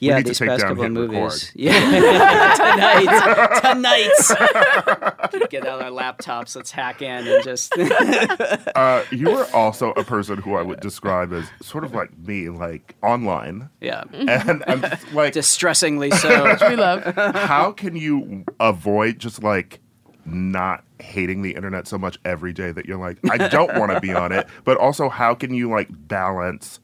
Yeah, these take past couple of Hit Record. movies. Yeah, tonight, tonight. Get out our laptops. Let's hack in and just. Uh, you are also a person who I would describe as sort of like me, like online, yeah, and I'm just like, distressingly so. we love. how can you avoid just like not hating the internet so much every day that you're like, I don't want to be on it, but also how can you like balance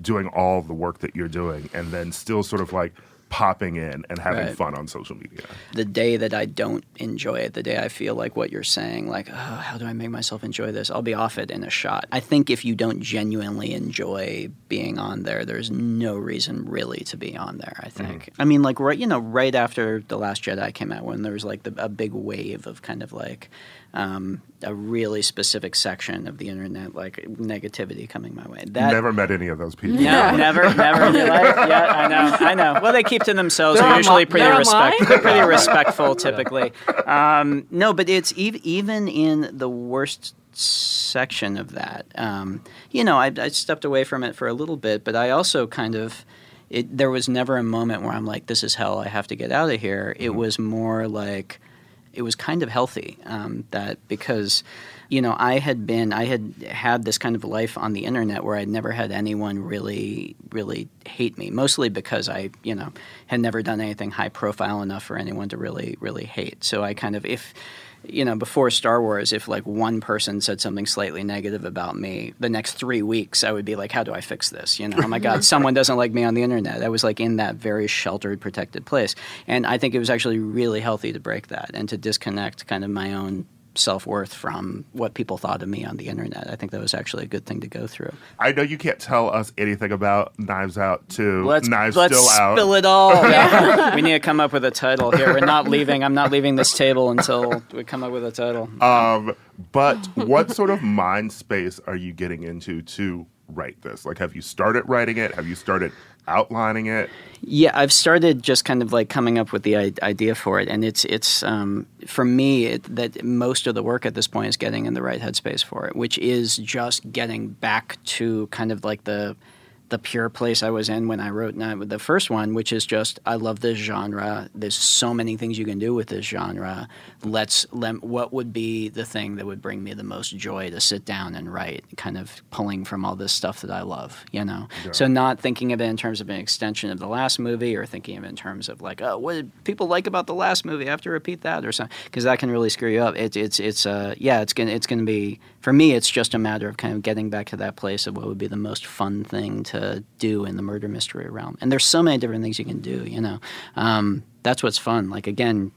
doing all the work that you're doing and then still sort of like popping in and having Right. fun on social media? the day that I don't enjoy it, the day I feel like what you're saying, like, oh, how do I make myself enjoy this? I'll be off it in a shot. I think if you don't genuinely enjoy being on there, there's no reason really to be on there. I mm-hmm. think. I mean, like right, you know, right after the Last Jedi came out, when there was like the, a big wave of kind of like. Um, a really specific section of the internet, like negativity coming my way. That Never met any of those people. no, never, never in your life. Yeah, I know, I know. Well, they keep to themselves. They're They're usually pretty they're respect, they're pretty respectful, typically. Um, no, but it's ev- even in the worst section of that. Um, you know, I, I stepped away from it for a little bit, but I also kind of. It, there was never a moment where I'm like, "This is hell. I have to get out of here." It was more like it was kind of healthy um, that because you know I had been I had had this kind of life on the internet where I'd never had anyone really really hate me mostly because I you know had never done anything high profile enough for anyone to really really hate. So I kind of if you know before Star Wars if like one person said something slightly negative about me the next 3 weeks I would be like how do I fix this? You know oh my god someone doesn't like me on the internet. I was like in that very sheltered protected place. And I think it was actually really healthy to break that and to disconnect kind of my own self worth from what people thought of me on the internet. I think that was actually a good thing to go through. I know you can't tell us anything about Knives Out to Let's Knives let's Still Out. spill it all. we need to come up with a title here. We're not leaving. I'm not leaving this table until we come up with a title. Um, but what sort of mind space are you getting into to write this? Like, have you started writing it? Have you started outlining it? Yeah, I've started just kind of like coming up with the idea for it, and it's it's um, for me it, that most of the work at this point is getting in the right headspace for it, which is just getting back to kind of like the the pure place I was in when I wrote the first one, which is just I love this genre. There's so many things you can do with this genre. Let's let, what would be the thing that would bring me the most joy to sit down and write, kind of pulling from all this stuff that I love, you know. So not thinking of it in terms of an extension of the last movie, or thinking of it in terms of like, oh, what did people like about the last movie? I have to repeat that or something, because that can really screw you up. It's it's it's uh yeah, it's gonna it's gonna be for me. It's just a matter of kind of getting back to that place of what would be the most fun thing to do in the murder mystery realm. And there's so many different things you can do. You know, um, that's what's fun. Like again,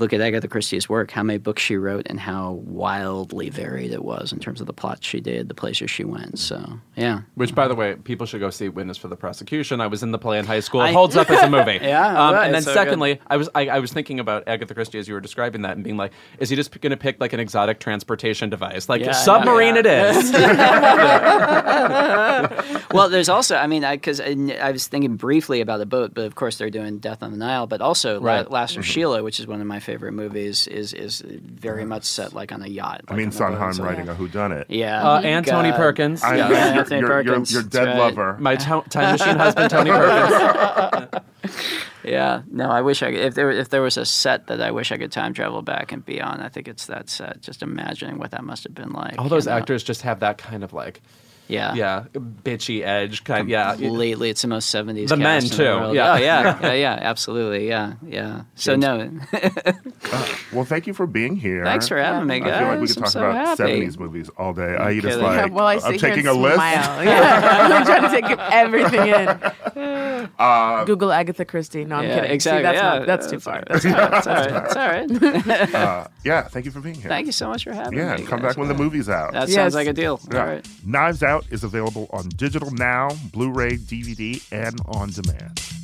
you look at Agatha Christie's work, how many books she wrote, and how wildly varied it was in terms of the plots she did, the places she went. So yeah, Which, by the way, people should go see Witness for the Prosecution. I was in the play in high school. It I- holds up as a movie. Yeah, Um, right, and then so secondly, I was I, I was thinking about Agatha Christie as you were describing that and being like, is he just going to pick like an exotic transportation device, like Yeah, submarine? yeah, It is. well, there's also, I mean, because I, I, was thinking briefly about a boat, but of course they're doing Death on the Nile. But also, La- Last of Sheila, which is one of my favorite movies, is is very much set like on a yacht. I mean, like on a boat, Sondheim so- writing a whodunit. Yeah, Uh, and Tony Perkins. I Yeah, know. yeah, Your- Anthony your, your, Perkins, your that's dead right. lover. My to- time machine husband, Tony Perkins. Yeah, no, I wish I could, if there if there was a set that I wish I could time travel back and be on, I think it's that set. Just imagining what that must have been like. All those you know? actors just have that kind of like Yeah. yeah, bitchy edge kind. Yeah, Lately, it's the most 70s. The men, in too. world. Yeah. Oh, yeah. yeah. Yeah. Absolutely. Yeah. Yeah. So, no. Well, thank you for being here. Thanks for having me, I feel like we could I'm talk so about 70s movies all day. I just kidding. like, well, I I'm taking and a list. Yeah, I'm trying to take everything in. Google Agatha Christie. No, I'm Yeah, kidding. See, exactly. that's, yeah. not, that's too far. That's all right. It's all right. It's all right. Uh, yeah, thank you for being here. Thank you so much for having me. Yeah, come guys. back when the movie's out. That sounds like a deal. All right. Knives Out is available on digital now, Blu ray, DVD, and on demand.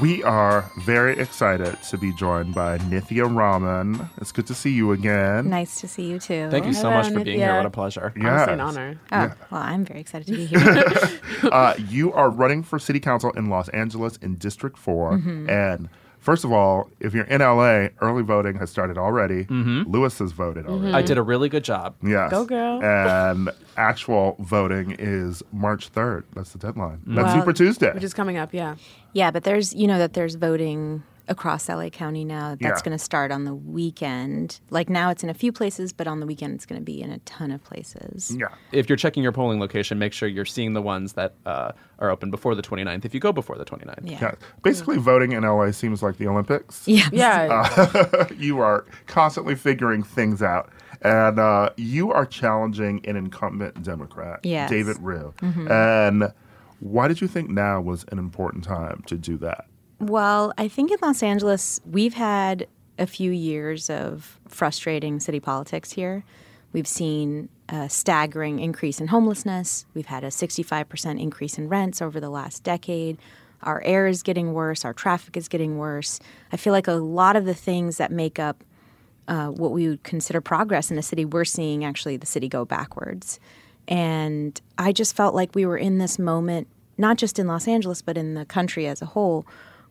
We are very excited to be joined by Nithya Raman. It's good to see you again. Nice to see you too. Thank you so Hello, much for being here. What a pleasure. Yes. Honestly, an honor. Oh, well, I'm very excited to be here. uh, you are running for city council in Los Angeles in District 4. Mm-hmm. And first of all, if you're in LA, early voting has started already. Mm-hmm. Louis has voted mm-hmm. already. I did a really good job. Yes. Go, girl. And actual voting is March 3rd. That's the deadline. That's Wow. Super Tuesday. Which is coming up, yeah. yeah, but there's, you know, that there's voting across LA County now. That's Yeah. going to start on the weekend. Like now it's in a few places, but on the weekend it's going to be in a ton of places. yeah. If you're checking your polling location, make sure you're seeing the ones that uh, are open before the 29th. If you go before the 29th. Yeah. Yeah. Basically, voting in LA seems like the Olympics. Yeah. Yeah. you are constantly figuring things out. And uh, you are challenging an incumbent Democrat, Yes. David Ryu. And why did you think now was an important time to do that? Well, I think in Los Angeles, we've had a few years of frustrating city politics here. We've seen a staggering increase in homelessness. We've had a 65% increase in rents over the last decade. Our air is getting worse. Our traffic is getting worse. I feel like a lot of the things that make up uh, what we would consider progress in the city, we're seeing actually the city go backwards. And I just felt like we were in this moment, not just in Los Angeles, but in the country as a whole,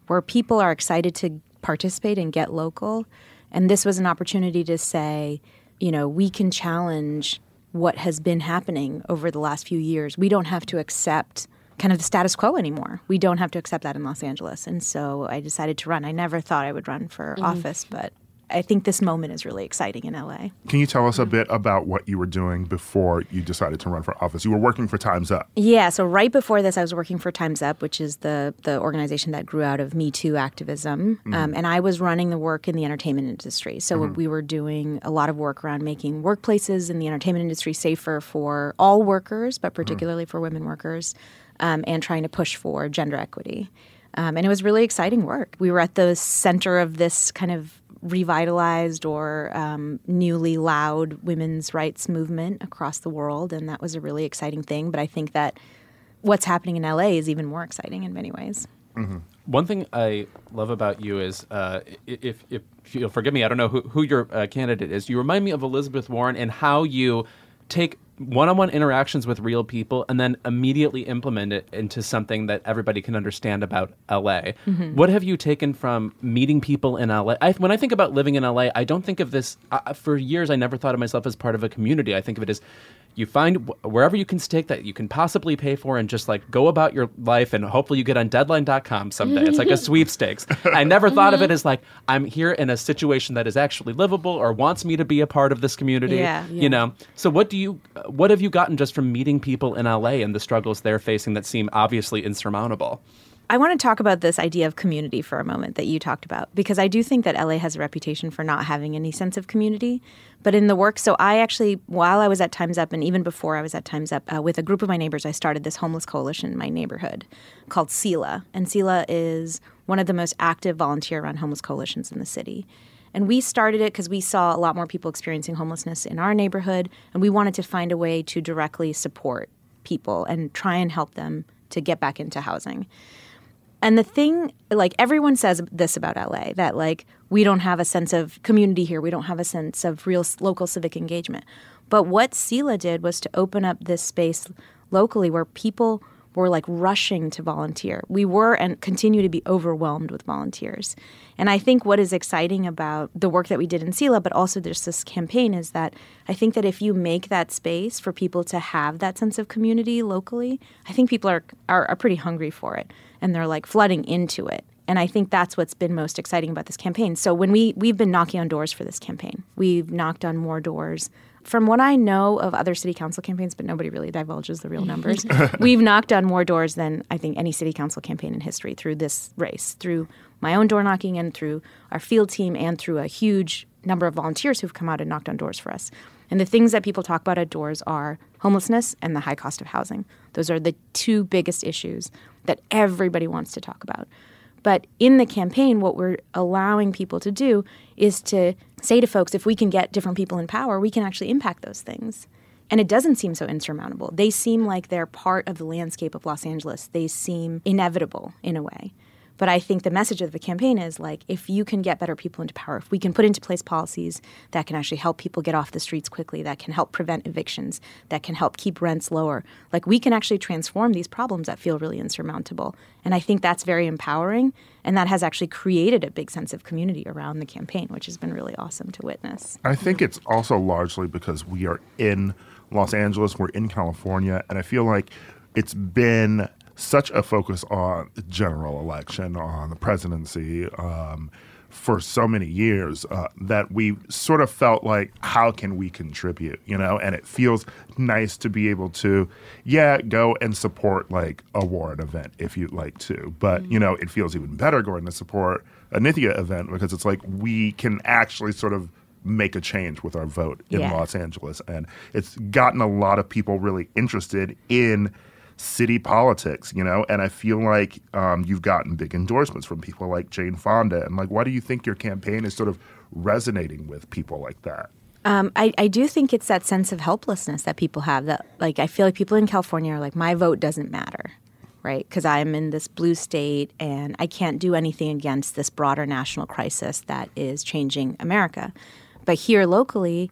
where people are excited to participate and get local. And this was an opportunity to say, you know, we can challenge what has been happening over the last few years. We don't have to accept kind of the status quo anymore. We don't have to accept that in Los Angeles. And so I decided to run. I never thought I would run for mm-hmm. office, but I think this moment is really exciting in LA. Can you tell us a bit about what you were doing before you decided to run for office? You were working for Time's Up. Yeah, so right before this, I was working for Time's Up, which is the the organization that grew out of Me Too activism, um, and I was running the work in the entertainment industry. So we were doing a lot of work around making workplaces in the entertainment industry safer for all workers, but particularly for women workers, um, and trying to push for gender equity. Um, and it was really exciting work. We were at the center of this kind of revitalized or um, newly loud women's rights movement across the world, and that was a really exciting thing. But I think that what's happening in LA is even more exciting in many ways. One thing I love about you is, uh, i- if, if you'll forgive me, I don't know who, who your uh, candidate is. You remind me of Elizabeth Warren and how you take one-on-one interactions with real people and then immediately implement it into something that everybody can understand about LA. What have you taken from meeting people in LA? I, when I think about living in LA, I don't think of this. Uh, for years, I never thought of myself as part of a community. I think of it as you find wherever you can stick that you can possibly pay for and just like go about your life and hopefully you get on deadline.com someday. It's like a sweepstakes. I never thought of it mm-hmm. as like I'm here in a situation that is actually livable or wants me to be a part of this community. yeah, Yeah. You know. So what do you what have you gotten just from meeting people in LA and the struggles they're facing that seem obviously insurmountable? I want to talk about this idea of community for a moment that you talked about because I do think that LA has a reputation for not having any sense of community. But in the work, so I actually, while I was at Time's Up and even before I was at Time's Up, uh, with a group of my neighbors, I started this homeless coalition in my neighborhood called SELAH. And SELAH is one of the most active volunteer run homeless coalitions in the city. And we started it because we saw a lot more people experiencing homelessness in our neighborhood, and we wanted to find a way to directly support people and try and help them to get back into housing. And the thing, like everyone says this about LA, that like we don't have a sense of community here, we don't have a sense of real local civic engagement. But what SELAH did was to open up this space locally where people were like rushing to volunteer. We were and continue to be overwhelmed with volunteers. And I think what is exciting about the work that we did in SELAH, but also just this campaign, is that I think that if you make that space for people to have that sense of community locally, I think people are, are, are pretty hungry for it and they're like flooding into it. And I think that's what's been most exciting about this campaign. So when we we've been knocking on doors for this campaign, we've knocked on more doors from what I know of other city council campaigns, but nobody really divulges the real numbers, we've knocked on more doors than I think any city council campaign in history through this race, through my own door knocking and through our field team and through a huge number of volunteers who've come out and knocked on doors for us. And the things that people talk about at doors are homelessness and the high cost of housing. Those are the two biggest issues that everybody wants to talk about. But in the campaign, what we're allowing people to do is to say to folks, if we can get different people in power, we can actually impact those things. And it doesn't seem so insurmountable. They seem like they're part of the landscape of Los Angeles. They seem inevitable in a way. But I think the message of the campaign is like if you can get better people into power, if we can put into place policies that can actually help people get off the streets quickly, that can help prevent evictions, that can help keep rents lower, like we can actually transform these problems that feel really insurmountable. And I think that's very empowering. And that has actually created a big sense of community around the campaign, which has been really awesome to witness. I think it's also largely because we are in Los Angeles, we're in California, and I feel like it's been such a focus on the general election, on the presidency, um, for so many years uh, that we sort of felt like, how can we contribute? You know, and it feels nice to be able to, yeah, go and support like a Warren event if you'd like to. But, mm-hmm. you know, it feels even better going to support a Nithya event because it's like we can actually sort of make a change with our vote in yeah. Los Angeles. And it's gotten a lot of people really interested in city politics, you know? And I feel like um, you've gotten big endorsements from people like Jane Fonda. And like, why do you think your campaign is sort of resonating with people like that? Um, I, I do think it's that sense of helplessness that people have. That like I feel like people in California are like, my vote doesn't matter, right? Because I'm in this blue state and I can't do anything against this broader national crisis that is changing America. But here locally,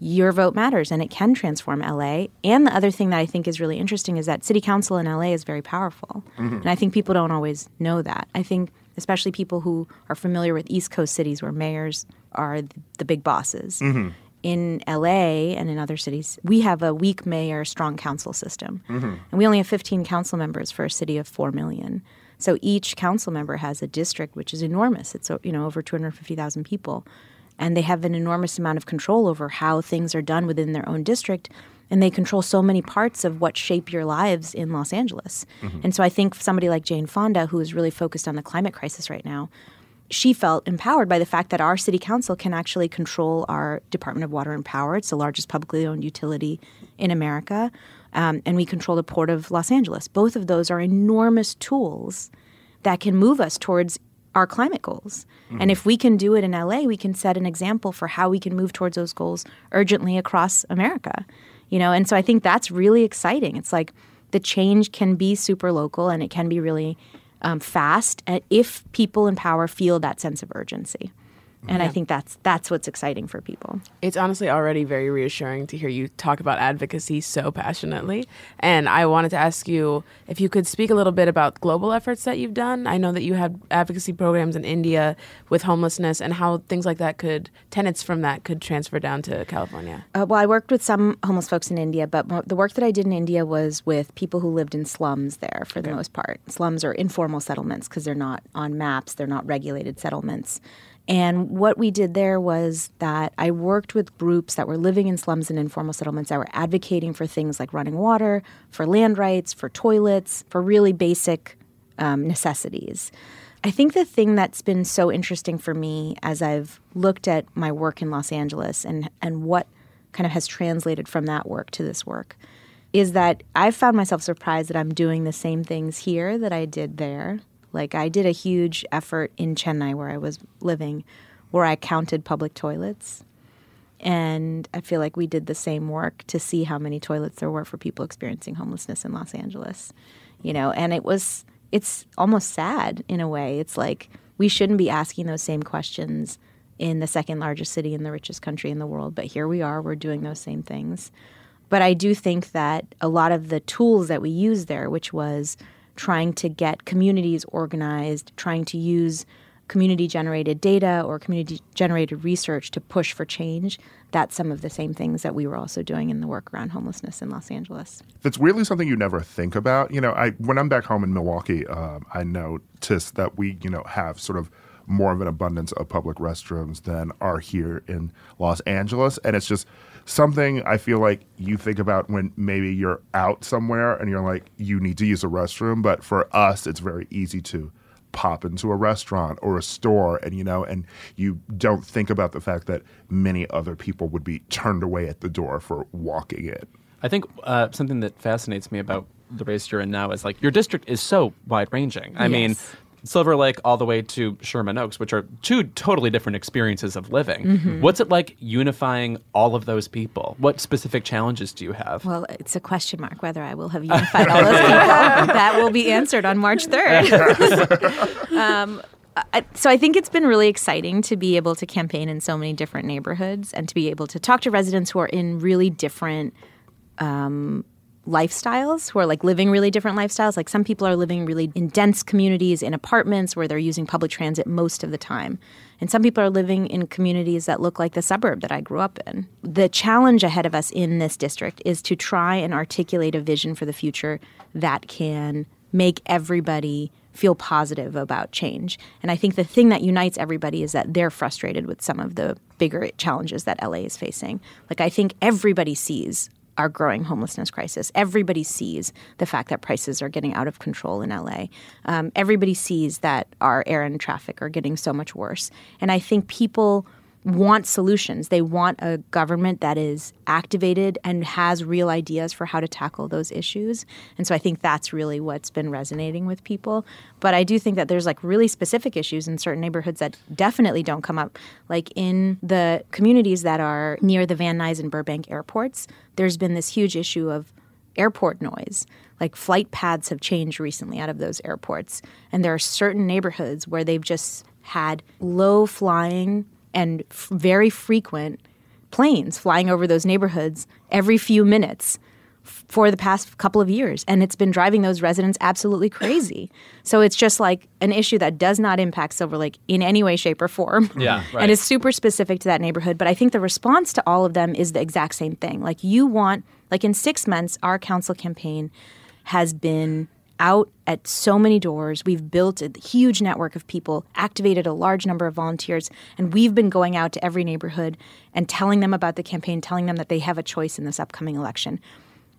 your vote matters and it can transform LA. And the other thing that I think is really interesting is that city council in LA is very powerful. Mm-hmm. And I think people don't always know that. I think especially people who are familiar with East Coast cities where mayors are the big bosses. Mm-hmm. In LA and in other cities, we have a weak mayor, strong council system. Mm-hmm. And we only have 15 council members for a city of 4 million. So each council member has a district which is enormous. It's you know over 250,000 people and they have an enormous amount of control over how things are done within their own district and they control so many parts of what shape your lives in Los Angeles. Mm-hmm. And so I think somebody like Jane Fonda, who is really focused on the climate crisis right now, she felt empowered by the fact that our city council can actually control our Department of Water and Power. It's the largest publicly owned utility in America. Um, and we control the Port of Los Angeles. Both of those are enormous tools that can move us towards our climate goals. Mm-hmm. And if we can do it in LA, we can set an example for how we can move towards those goals urgently across America. You know, and so I think that's really exciting. It's like the change can be super local and it can be really um, fast if people in power feel that sense of urgency and yeah. I think that's that's what's exciting for people. It's honestly already very reassuring to hear you talk about advocacy so passionately. And I wanted to ask you if you could speak a little bit about global efforts that you've done. I know that you had advocacy programs in India with homelessness and how things like that could tenets from that could transfer down to California. Uh, well, I worked with some homeless folks in India, but the work that I did in India was with people who lived in slums there for the most part. Slums are informal settlements because they're not on maps, they're not regulated settlements. And what we did there was that I worked with groups that were living in slums and informal settlements that were advocating for things like running water, for land rights, for toilets, for really basic um, necessities. I think the thing that's been so interesting for me as I've looked at my work in Los Angeles and, and what kind of has translated from that work to this work is that I've found myself surprised that I'm doing the same things here that I did there like I did a huge effort in Chennai where I was living where I counted public toilets. And I feel like we did the same work to see how many toilets there were for people experiencing homelessness in Los Angeles. You know, and it was, it's almost sad in a way. It's like we shouldn't be asking those same questions in the second largest city in the richest country in the world, but here we are, we're doing those same things. But I do think that a lot of the tools that we used there, which was trying to get communities organized, trying to use community generated data or community generated research to push for change, that's some of the same things that we were also doing in the work around homelessness in Los Angeles. That's weirdly something you never think about. You know, I when I'm back home in Milwaukee, um, I notice that we, you know, have sort of more of an abundance of public restrooms than are here in Los Angeles, and it's just something I feel like you think about when maybe you're out somewhere and you're like you need to use a restroom, but for us, it's very easy to pop into a restaurant or a store and you know and you don't think about the fact that many other people would be turned away at the door for walking in I think uh, something that fascinates me about the race you're in now is like your district is so wide ranging. I mean, Yes. Silver Lake all the way to Sherman Oaks, which are two totally different experiences of living. Mhm. What's it like unifying all of those people? What specific challenges do you have? Well, it's a question mark whether I will have unified all those people. that will be answered on March 3rd. um, I, so I think it's been really exciting to be able to campaign in so many different neighborhoods and to be able to talk to residents who are in really different um, lifestyles who are like living really different lifestyles. Like some people are living really in dense communities in apartments where they're using public transit most of the time. And some people are living in communities that look like the suburb that I grew up in. The challenge ahead of us in this district is to try and articulate a vision for the future that can make everybody feel positive about change. And I think the thing that unites everybody is that they're frustrated with some of the bigger challenges that LA is facing. Like I think everybody sees our growing homelessness crisis. Everybody sees the fact that prices are getting out of control in LA. Um, everybody sees that our air and traffic are getting so much worse. And I think people want solutions. They want a government that is activated and has real ideas for how to tackle those issues. And so I think that's really what's been resonating with people. But I do think that there's like really specific issues in certain neighborhoods that definitely don't come up. Like in the communities that are near the Van Nuys and Burbank airports, there's been this huge issue of airport noise. Like flight paths have changed recently out of those airports. And there are certain neighborhoods where they've just had low flying and f- very frequent planes flying over those neighborhoods every few minutes f- for the past couple of years. And it's been driving those residents absolutely crazy. So it's just like an issue that does not impact silver lake in any way shape or form. Yeah, right. and is super specific to that neighborhood. But i think the response to all of them is the exact same thing. Like you want like in six months our council campaign has been out at so many doors. We've built a huge network of people, activated a large number of volunteers, and we've been going out to every neighborhood and telling them about the campaign, telling them that they have a choice in this upcoming election.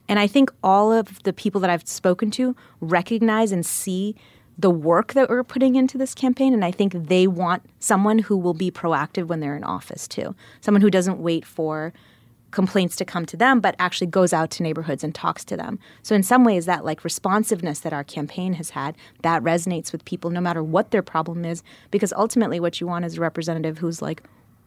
And I think all of the people that I've spoken to recognize and see the work that we're putting into this campaign. And I think they want someone who will be proactive when they're in office, too. Someone who doesn't wait for complaints to come to them, but actually goes out to neighborhoods and talks to them. So in some ways, that like responsiveness that our campaign has had, that resonates with people no matter what their problem is, because ultimately what you want is a representative who's like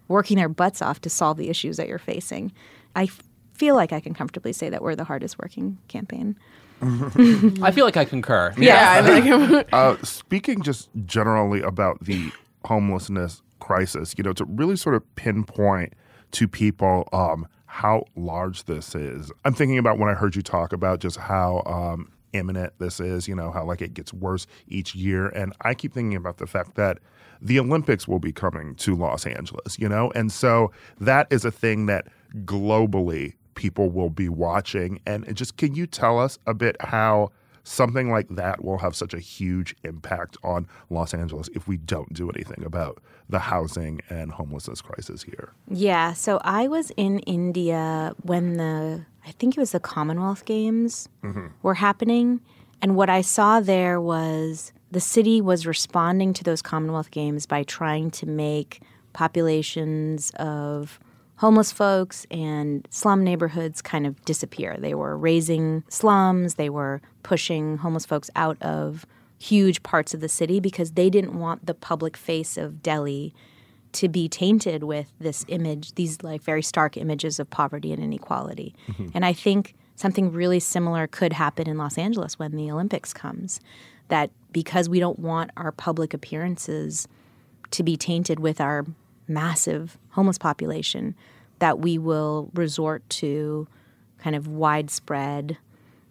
working their butts off to solve the issues that you're facing. I f- feel like I can comfortably say that we're the hardest working campaign. I feel like I concur. Yeah. Uh, speaking just generally about the homelessness crisis, you know, to really sort of pinpoint to people um, how large this is. I'm thinking about when I heard you talk about just how um, imminent this is, you know, how like it gets worse each year. And I keep thinking about the fact that the Olympics will be coming to Los Angeles, you know? And so that is a thing that globally people will be watching. And just can you tell us a bit how something like that will have such a huge impact on Los Angeles if we don't do anything about the housing and homelessness crisis here? Yeah, so I was in India when the I think it was the Commonwealth Games Mm-hmm. were happening, and what I saw there was the city was responding to those Commonwealth Games by trying to make populations of homeless folks and slum neighborhoods kind of disappear. They were razing slums, they were pushing homeless folks out of huge parts of the city because they didn't want the public face of Delhi to be tainted with this image, these like very stark images of poverty and inequality. Mm-hmm. And I think something really similar could happen in Los Angeles when the Olympics comes. That because we don't want our public appearances to be tainted with our massive homeless population, that we will resort to kind of widespread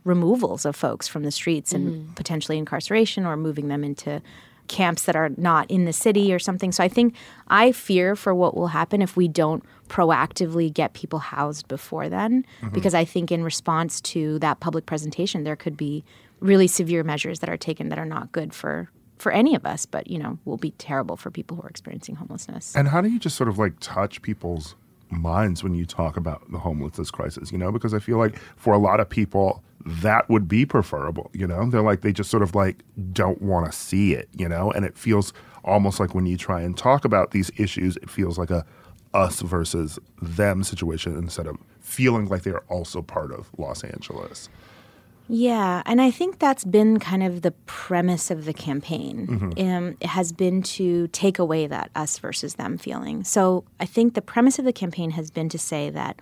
removals of folks from the streets and mm-hmm. potentially incarceration or moving them into camps that are not in the city or something. So I think I fear for what will happen if we don't proactively get people housed before then mm-hmm. because I think in response to that public presentation there could be really severe measures that are taken that are not good for for any of us but you know will be terrible for people who are experiencing homelessness. And how do you just sort of like touch people's minds when you talk about the homelessness crisis, you know? Because I feel like for a lot of people, that would be preferable, you know? They're like, they just sort of like don't want to see it, you know? And it feels almost like when you try and talk about these issues, it feels like a us versus them situation instead of feeling like they're also part of Los Angeles. Yeah, and I think that's been kind of the premise of the campaign. Um, it has been to take away that us versus them feeling. So I think the premise of the campaign has been to say that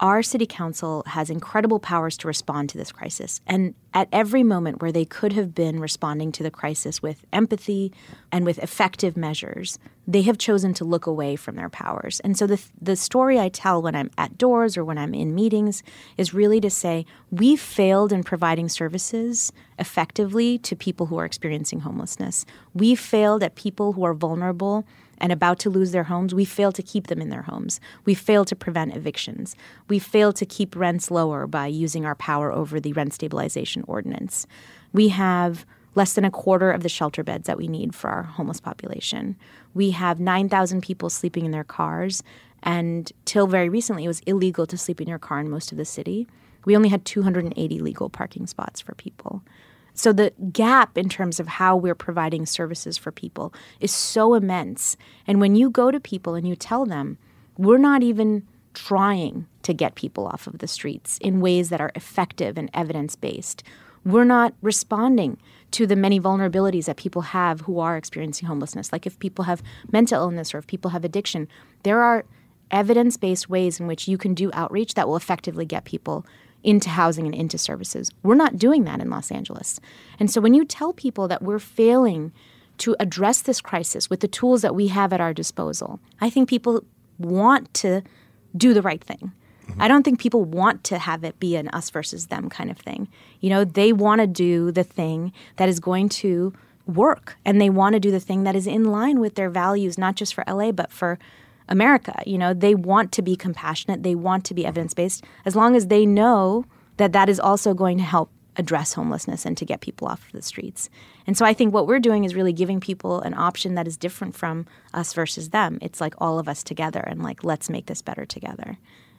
our city council has incredible powers to respond to this crisis. And at every moment where they could have been responding to the crisis with empathy and with effective measures, they have chosen to look away from their powers. And so the, the story I tell when I'm at doors or when I'm in meetings is really to say we failed in providing services effectively to people who are experiencing homelessness. We failed at people who are vulnerable and about to lose their homes, we fail to keep them in their homes. We fail to prevent evictions. We fail to keep rents lower by using our power over the rent stabilization ordinance. We have less than a quarter of the shelter beds that we need for our homeless population. We have 9,000 people sleeping in their cars, and till very recently, it was illegal to sleep in your car in most of the city. We only had 280 legal parking spots for people. So the gap in terms of how we're providing services for people is so immense. And when you go to people and you tell them, we're not even trying to get people off of the streets in ways that are effective and evidence based. We're not responding to the many vulnerabilities that people have who are experiencing homelessness. Like if people have mental illness or if people have addiction, there are evidence based ways in which you can do outreach that will effectively get people into housing and into services. We're not doing that in Los Angeles. And so when you tell people that we're failing to address this crisis with the tools that we have at our disposal, I think people want to do the right thing. Mm-hmm. I don't think people want to have it be an us versus them kind of thing. You know, they want to do the thing that is going to work and they want to do the thing that is in line with their values, not just for LA, but for America. You know, they want to be compassionate, they want to be evidence based, as long as they know that that is also going to help address homelessness and to get people off of the streets. And so I think what we're doing is really giving people an option that is different from us versus them. It's like all of us together and like let's make this better together.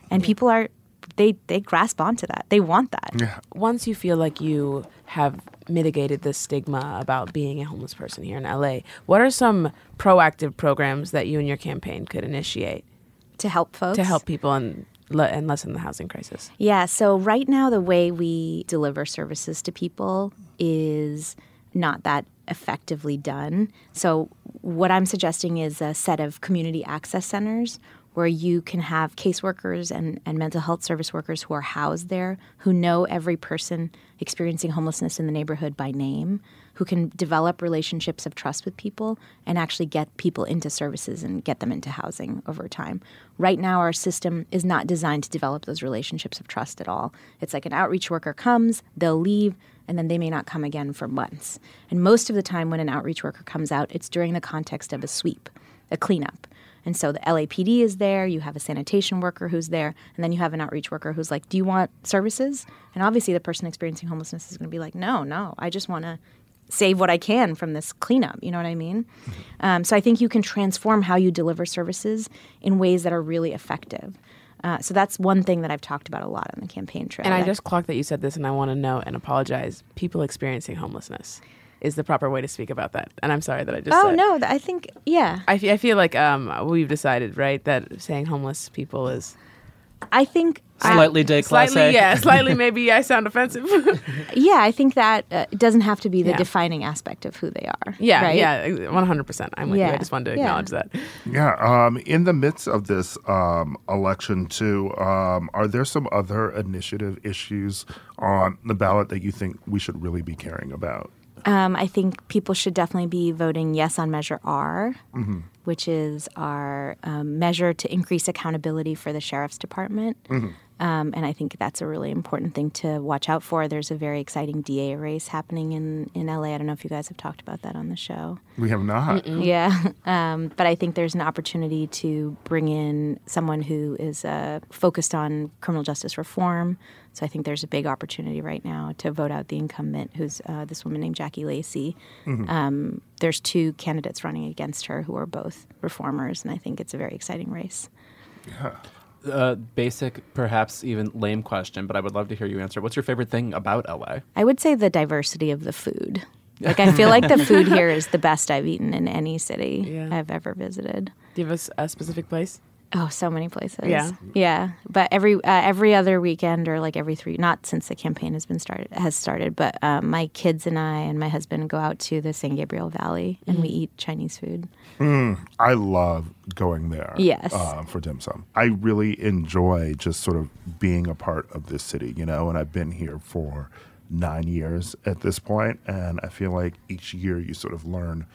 And people are they they grasp onto that. They want that. Yeah. Once you feel like you have mitigated the stigma about being a homeless person here in LA, what are some proactive programs that you and your campaign could initiate To help folks. to help people and le- and lessen the housing crisis? Yeah, so right now the way we deliver services to people is not that effectively done. So what I'm suggesting is a set of community access centers where you can have caseworkers and, and mental health service workers who are housed there, who know every person experiencing homelessness in the neighborhood by name, who can develop relationships of trust with people and actually get people into services and get them into housing over time. Right now, our system is not designed to develop those relationships of trust at all. It's like an outreach worker comes, they'll leave, and then they may not come again for months. And most of the time, when an outreach worker comes out, it's during the context of a sweep, a cleanup. And so the LAPD is there, you have a sanitation worker who's there, and then you have an outreach worker who's like, Do you want services? And obviously, the person experiencing homelessness is going to be like, No, no, I just want to save what I can from this cleanup. You know what I mean? Um, so I think you can transform how you deliver services in ways that are really effective. Uh, so that's one thing that I've talked about a lot on the campaign trail. And I just clocked that you said this, and I want to know and apologize. People experiencing homelessness is the proper way to speak about that. And I'm sorry that I just oh said. no, I think yeah. I feel like um, we've decided, right, that saying homeless people is I think Slightly déclassé. Slightly, yeah, slightly. Maybe I sound offensive. yeah, I think that uh, doesn't have to be the Yeah. defining aspect of who they are. yeah, right? yeah, one hundred percent. I'm with you. I just wanted to yeah. acknowledge that. Yeah. Um, in the midst of this um, election, too, um, are there some other initiative issues on the ballot that you think we should really be caring about? Um, I think people should definitely be voting yes on Measure R, Mm-hmm. which is our um, measure to increase accountability for the sheriff's department. Mm-hmm. Um, and I think that's a really important thing to watch out for. There's a very exciting DA race happening in, in LA. I don't know if you guys have talked about that on the show. We have not. Yeah. Um, but I think there's an opportunity to bring in someone who is uh, focused on criminal justice reform. So I think there's a big opportunity right now to vote out the incumbent, who's uh, this woman named Jackie Lacey. Um, there's two candidates running against her who are both reformers, and I think it's a very exciting race. Uh, basic, perhaps even lame question, but I would love to hear you answer. What's your favorite thing about LA? I would say the diversity of the food. Like I feel like the food here is the best I've eaten in any city Yeah. I've ever visited. Do you have a s- a, specific place? Oh, so many places. Yeah. yeah. But every uh, every other weekend or like every three, not since the campaign has been started has started, but um, my kids and I and my husband go out to the San Gabriel Valley and we eat Chinese food. I love going there. Yes. uh, for dim sum. I really enjoy just sort of being a part of this city, you know, and I've been here for nine years at this point, and I feel like each year you sort of learn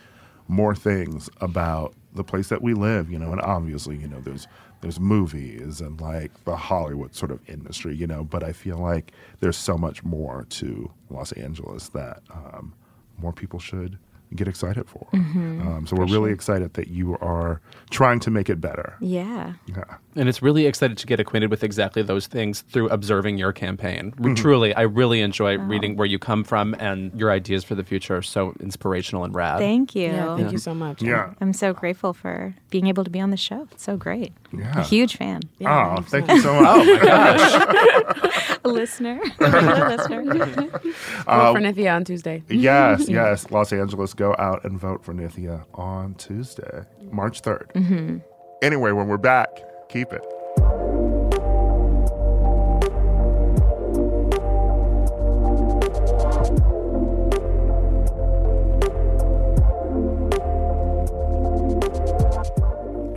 more things about the place that we live, you know, and obviously, you know, there's there's movies and like the Hollywood sort of industry, you know, but I feel like there's so much more to Los Angeles that um, more people should get excited for. Um, so we're really excited that you are trying to make it better. Yeah. Yeah. And it's really excited to get acquainted with exactly those things through observing your campaign. Mm-hmm. Truly, I really enjoy reading where you come from, and your ideas for the future are so inspirational and rad. Thank you. Yeah, thank you so much. Yeah. I'm so grateful for being able to be on the show. It's so great. Yeah. A huge fan. Yeah, oh, thank you so much. Oh my gosh. A listener. a listener. Vote for Nithya on Tuesday. yes, yes. Los Angeles, go out and vote for Nithya on Tuesday, March 3rd. Mm-hmm. Anyway, when we're back, keep it.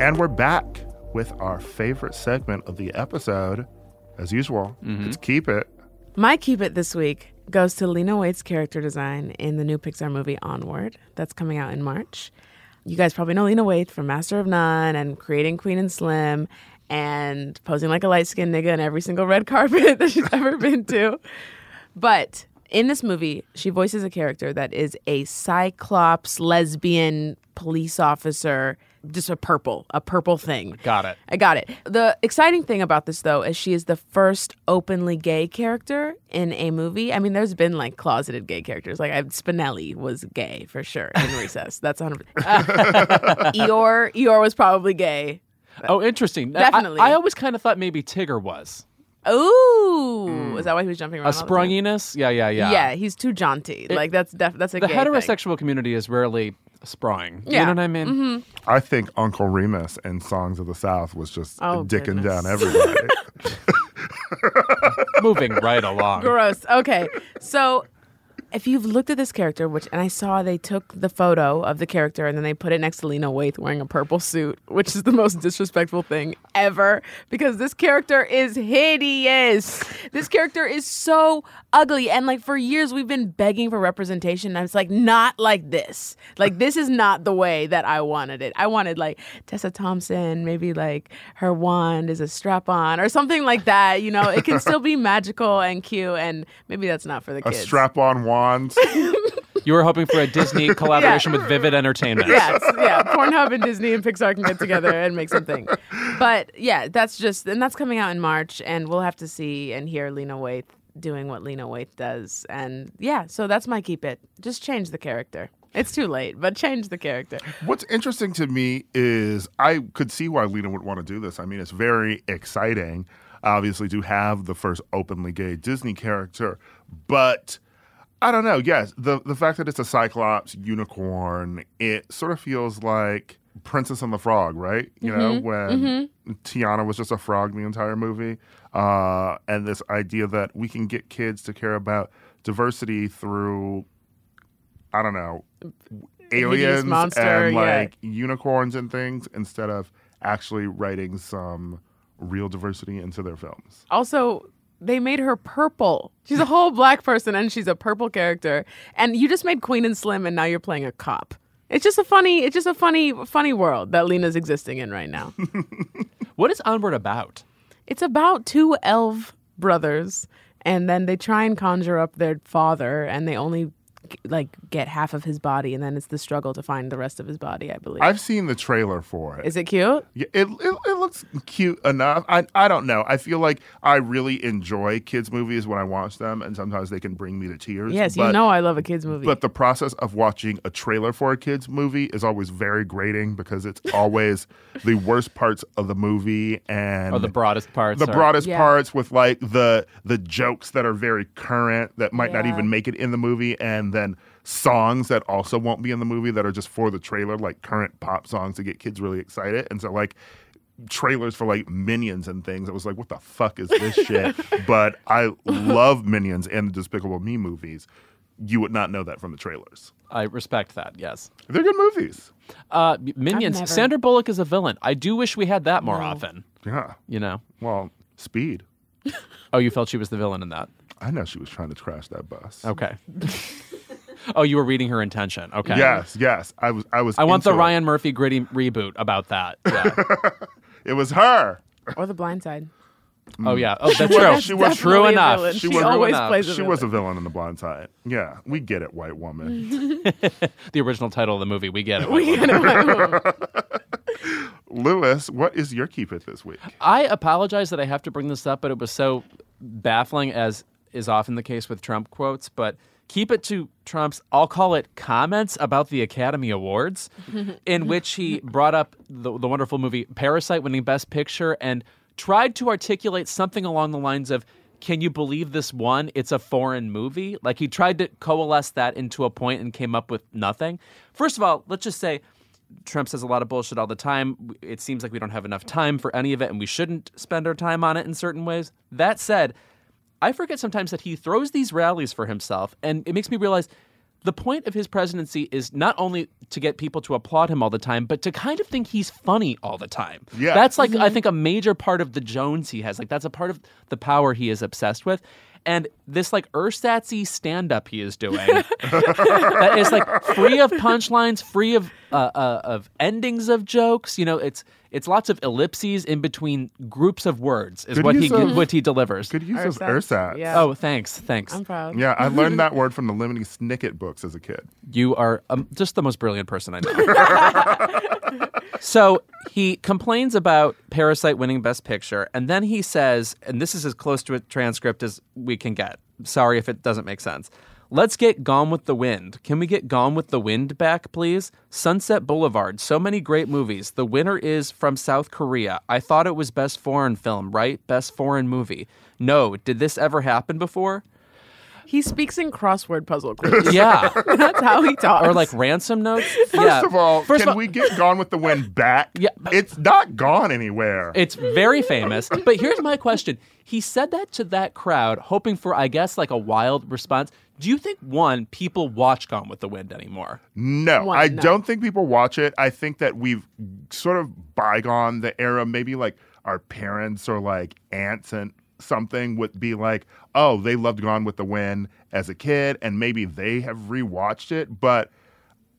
And we're back with our favorite segment of the episode. As usual, it's Keep It. My keep it this week goes to Lena Waithe's character design in the new Pixar movie Onward that's coming out in March. You guys probably know Lena Waithe from Master of None and creating Queen and Slim and posing like a light skinned nigga in every single red carpet that she's ever been to. But in this movie, she voices a character that is a cyclops lesbian police officer, just a purple, a purple thing. Got it. I got it. The exciting thing about this, though, is she is the first openly gay character in a movie. I mean, there's been like closeted gay characters. Like I, Spinelli was gay for sure in Recess. That's 100. Uh, Eeyore, Eeyore was probably gay. Oh, interesting. Definitely. I, always kind of thought maybe Tigger was. Ooh, is that why he was jumping A around? the time? Yeah, yeah, yeah. Yeah, he's too jaunty. like that's def- that's a The gay thing. heterosexual community is rarely sprawling. You know what I mean? Mm-hmm. I think Uncle Remus in Songs of the South was just Oh, dicking goodness. down everybody. Moving right along. Gross. Okay. So if you've looked at this character, which and I saw they took the photo of the character and then they put it next to Lena Waithe wearing a purple suit, which is the most disrespectful thing ever because this character is hideous. This character is so ugly and like for years we've been begging for representation and I was like not like this. Like this is not the way that I wanted it. I wanted like Tessa Thompson, maybe like her wand is a strap on or something like that, you know. It can still be magical and cute and maybe that's not for the A kids. strap on wand. You were hoping for a Disney collaboration with Vivid Entertainment. yes, yeah. Pornhub and Disney and Pixar can get together and make something. But yeah, that's just and that's coming out in March, and we'll have to see and hear Lena Waithe doing what Lena Waithe does. And yeah, so that's my keep it. Just change the character. It's too late, but change the character. What's interesting to me is I could see why Lena would want to do this. I mean, it's very exciting, obviously, to have the first openly gay Disney character, but I don't know. Yes, the the fact that it's a Cyclops unicorn, it sort of feels like Princess and the Frog, right? You know, when Tiana was just a frog the entire movie. Uh, and this idea that we can get kids to care about diversity through, I don't know, aliens monster, and yeah. like unicorns and things instead of actually writing some real diversity into their films. Also, they made her purple. She's a whole black person and she's a purple character. And you just made Queen and Slim and now you're playing a cop. It's just a funny it's just a funny funny world that Lena's existing in right now. What is Onward about? it's about two elf brothers and then they try and conjure up their father and they only like get half of his body and then it's the struggle to find the rest of his body, I believe. I've seen the trailer for it. Is it cute? Yeah, it, it it looks cute enough. I I don't know. I feel like I really enjoy kids movies when I watch them, and sometimes they can bring me to tears. Yes, you know I love a kids movie. But the process of watching a trailer for a kids movie is always very grating because it's always the worst parts of the movie and Or the broadest parts? the are- broadest Yeah. parts with like the the jokes that are very current that might not even make it in the movie and then songs that also won't be in the movie that are just for the trailer like current pop songs to get kids really excited and so like trailers for like minions and things it was like what the fuck is this shit but i love minions and the despicable me movies you would not know that from the trailers I respect that. Yes. they're good movies Uh, Minions. never- Sandra Bullock is a villain. I do wish we had that more No. often. yeah You know. well speed Oh, you felt she was the villain in that. i know she was trying to crash that bus Okay. oh, you were reading her intention. Okay. yes yes i was i was I want the it. Ryan Murphy gritty reboot about that. Yeah. it was her or the blind side. oh yeah. Oh, that's was- true. she was- true Definitely a enough. She She, was- always enough. plays a She villain. was a villain in the blind side. Yeah, we get it, white woman. The original title of the movie. We get it. We get it. Louis, what is your keep it this week? I apologize that I have to bring this up, but it was so baffling, as is often the case with Trump quotes. But keep it to Trump's, I'll call it comments about the Academy Awards, in which he brought up the, the wonderful movie Parasite winning Best Picture and tried to articulate something along the lines of, can you believe this won? It's a foreign movie. Like he tried to coalesce that into a point and came up with nothing. First of all, let's just say Trump says a lot of bullshit all the time. It seems like we don't have enough time for any of it, and we shouldn't spend our time on it in certain ways. That said, I forget sometimes that he throws these rallies for himself, and it makes me realize the point of his presidency is not only to get people to applaud him all the time, but to kind of think he's funny all the time. Yeah. That's like, I mm-hmm. think, a major part of the Jones he has. Like, that's a part of the power he is obsessed with. And this like ersatzy stand up he is doing that is like free of punchlines, free of uh, uh, of endings of jokes. You know, it's it's lots of ellipses in between groups of words is Good what he of- what he delivers. Good use of Ersatz. ersatz. Yeah. Oh, thanks, thanks. I'm proud. Yeah, I learned that word from the Lemony Snicket books as a kid. You are um, just the most brilliant person I know. so he complains about Parasite winning Best Picture, and then he says, and this is as close to a transcript as we can get. Sorry if it doesn't make sense. Let's get Gone with the Wind. Can we get Gone with the Wind back, please? Sunset Boulevard. So many great movies. The winner is from South Korea. I thought it was Best Foreign Film, right? Best Foreign Movie. No. Did this ever happen before? He speaks in crossword puzzle clues. Yeah. That's how he talks. or like ransom notes. First yeah. of all, First can of all- we get Gone with the Wind back? Yeah, It's not gone anywhere. It's very famous. But here's my question. He said that to that crowd, hoping for, I guess, like a wild response. Do you think, one, people watch Gone with the Wind anymore? No, One, I no. don't think people watch it. I think that we've sort of bygone the era. Maybe like our parents or like aunts and something would be like, oh, they loved Gone with the Wind as a kid, and maybe they have rewatched it. But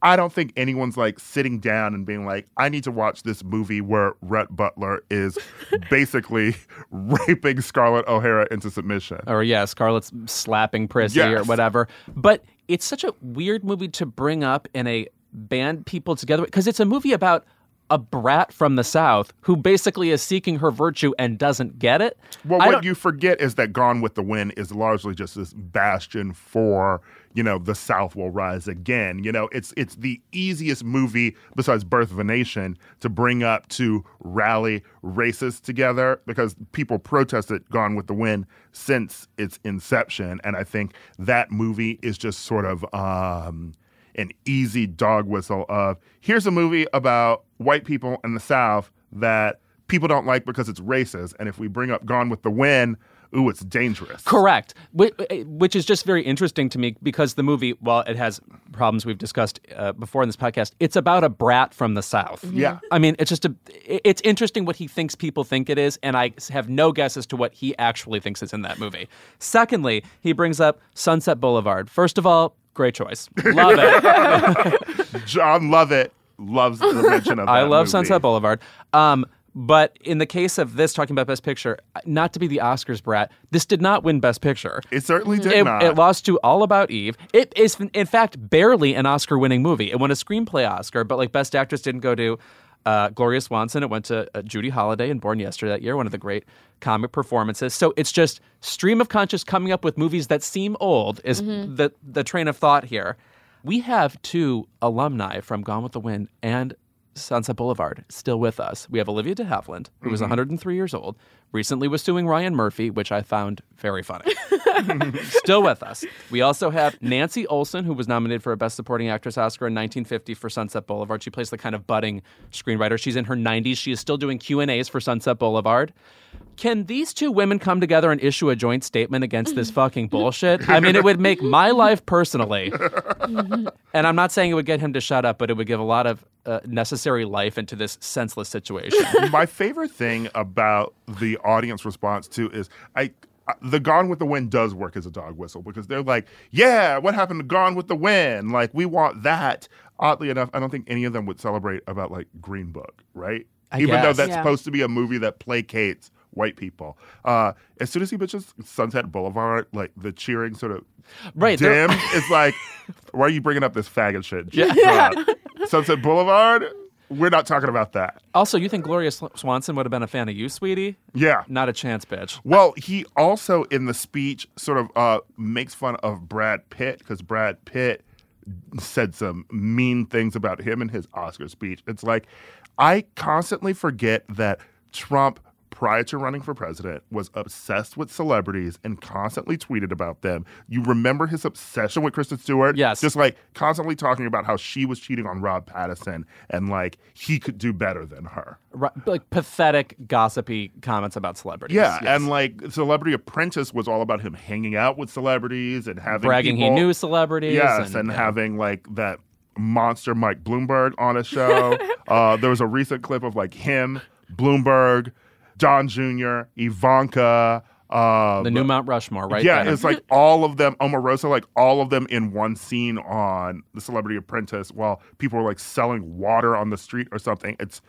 I don't think anyone's like sitting down and being like, I need to watch this movie where Rhett Butler is basically raping Scarlett O'Hara into submission. Or, yeah, Scarlett's slapping Prissy or whatever. But it's such a weird movie to bring up in a band people together because it's a movie about a brat from the South who basically is seeking her virtue and doesn't get it. Well, I what don't- you forget is that Gone with the Wind is largely just this bastion for, you know, the South will rise again. You know, it's it's the easiest movie besides Birth of a Nation to bring up to rally racists together because people protested Gone with the Wind since its inception, and I think that movie is just sort of um an easy dog whistle of here's a movie about white people in the South that people don't like because it's racist, and if we bring up Gone with the Wind, ooh, it's dangerous. Correct. Which is just very interesting to me because the movie, while it has problems we've discussed uh, before in this podcast, it's about a brat from the South. Yeah. I mean, it's just a. It's interesting what he thinks people think it is, and I have no guess as to what he actually thinks is in that movie. Secondly, he brings up Sunset Boulevard. First of all, great choice. Love it. John Lovett loves the mention of that I love movie. Sunset Boulevard. Um, but in the case of this, talking about Best Picture, not to be the Oscars brat, this did not win Best Picture. It certainly did It, not. it lost to All About Eve. It is, in fact, barely an Oscar-winning movie. It won a screenplay Oscar, but like Best Actress didn't go to uh, Gloria Swanson. It went to uh, Judy Holliday in Born Yesterday that year, one of the great comic performances. So it's just stream of conscious coming up with movies that seem old is the the train of thought here. We have two alumni from Gone with the Wind and Sunset Boulevard still with us. We have Olivia de Havilland, who was mm-hmm. 103 years old, recently was suing Ryan Murphy, which I found very funny. still with us. We also have Nancy Olson, who was nominated for a Best Supporting Actress Oscar in 1950 for Sunset Boulevard. She plays the kind of budding screenwriter. She's in her 90s. She is still doing Q and A's for Sunset Boulevard. Can these two women come together and issue a joint statement against this fucking bullshit? I mean, it would make my life personally, and I'm not saying it would get him to shut up, but it would give a lot of uh, necessary life into this senseless situation. My favorite thing about the audience response too is I. uh, The Gone with the Wind does work as a dog whistle because they're like, yeah, what happened to Gone with the Wind? Like, we want that. Oddly enough, I don't think any of them would celebrate about like Green Book, right? I Even though that's Yeah. supposed to be a movie that placates white people. Uh, as soon as he mentions Sunset Boulevard, like the cheering sort of Right, they're- dim is like, why are you bringing up this faggot shit? Uh, Sunset Boulevard, we're not talking about that. also, you think Gloria Swanson would have been a fan of you, sweetie? Yeah. Not a chance, bitch. Well, he also in the speech sort of uh, makes fun of Brad Pitt because Brad Pitt said some mean things about him in his Oscar speech. It's like I constantly forget that Trump prior to running for president was obsessed with celebrities and constantly tweeted about them. You remember his obsession with Kristen Stewart? Yes. Just like constantly talking about how she was cheating on Rob Pattinson and like he could do better than her. Ri- Like pathetic, gossipy comments about celebrities. Yeah, Yes. and like Celebrity Apprentice was all about him hanging out with celebrities and having bragging he knew celebrities. Yes, and, and, yeah. having like that monster Mike Bloomberg on a show. uh, there was a recent clip of like him, Bloomberg, Don Jr., Ivanka. Uh, the new Mount Rushmore, right? yeah, there. it's like all of them, Omarosa, like all of them in one scene on The Celebrity Apprentice while people were like selling water on the street or something. It's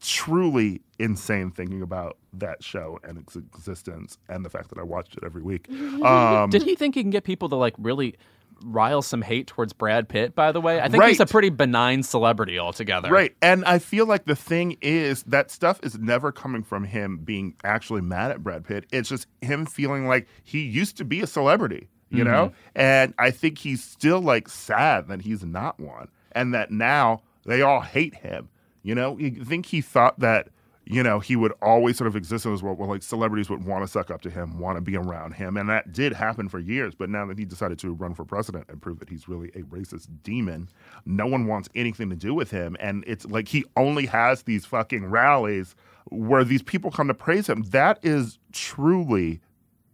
truly insane thinking about that show and its existence and the fact that I watched it every week. Um, Did he think he can get people to like really rile some hate towards Brad Pitt? By the way, I think he's a pretty benign celebrity altogether. Right. And I feel like the thing is that stuff is never coming from him being actually mad at Brad Pitt. It's just him feeling like he used to be a celebrity, you know? Mm-hmm. And I think he's still like sad that he's not one and that now they all hate him. You know, you think he thought that, you know, he would always sort of exist in this world where like celebrities would want to suck up to him, want to be around him. And that did happen for years. But now that he decided to run for president and prove that he's really a racist demon, no one wants anything to do with him. And it's like he only has these fucking rallies where these people come to praise him. That is truly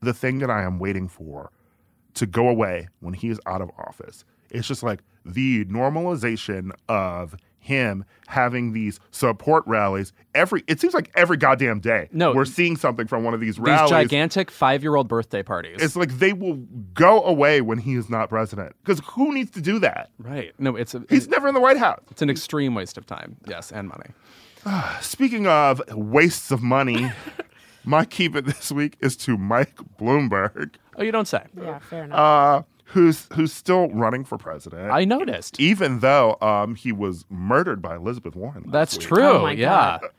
the thing that I am waiting for to go away when he is out of office. It's just like the normalization of him having these support rallies every it seems like every goddamn day. No. we're seeing something from one of these These rallies. gigantic five-year-old birthday parties. it's like they will go away when he is not president. Because who needs to do that? right. No, it's a, He's never in the White House. it's an extreme waste of time. Yes, and money. Speaking of wastes of money, my keep it this week is to Mike Bloomberg, Oh, you don't say. Yeah, fair enough. uh, who's who's still running for president. I noticed. even though um, he was murdered by Elizabeth Warren. last That's week. true. Oh my yeah. God.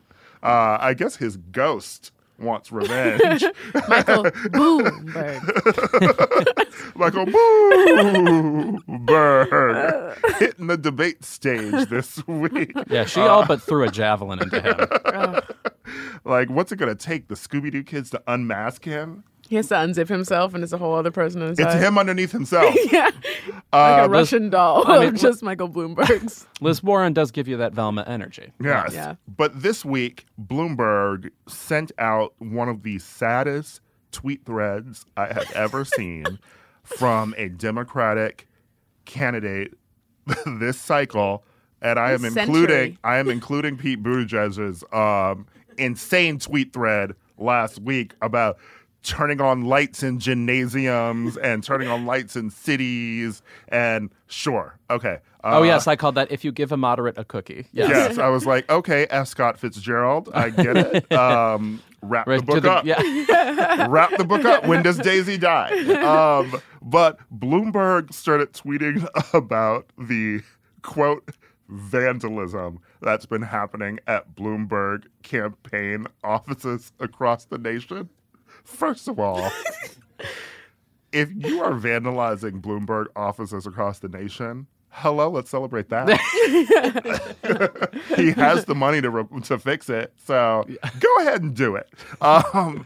Uh, I guess his ghost wants revenge. Michael Bloomberg. Michael Bloomberg hitting the debate stage this week. Yeah, she all but threw a javelin into him. Like, what's it going to take? The Scooby Doo kids to unmask him? He has to unzip himself, and it's a whole other person inside. It's him underneath himself. yeah, like Uh, a Russian doll I mean, of just Michael Bloomberg's. Liz Warren does give you that Velma energy. Yes. Yeah. But this week, Bloomberg sent out one of the saddest tweet threads I have ever seen from a Democratic candidate this cycle. And I am This including century. I am including Pete Buttigieg's um, insane tweet thread last week about turning on lights in gymnasiums and turning on lights in cities and sure okay Oh uh, yes, I called that if you give a moderate a cookie. Yes. Yes, I was like, okay, F. Scott Fitzgerald, I get it. Um, wrap Right the book the- up. yeah. wrap the book up. When does Daisy die? Um, but Bloomberg started tweeting about the quote vandalism that's been happening at Bloomberg campaign offices across the nation. First of all, if you are vandalizing Bloomberg offices across the nation, hello, let's celebrate that. he has the money to re- to fix it, so go ahead and do it. Um,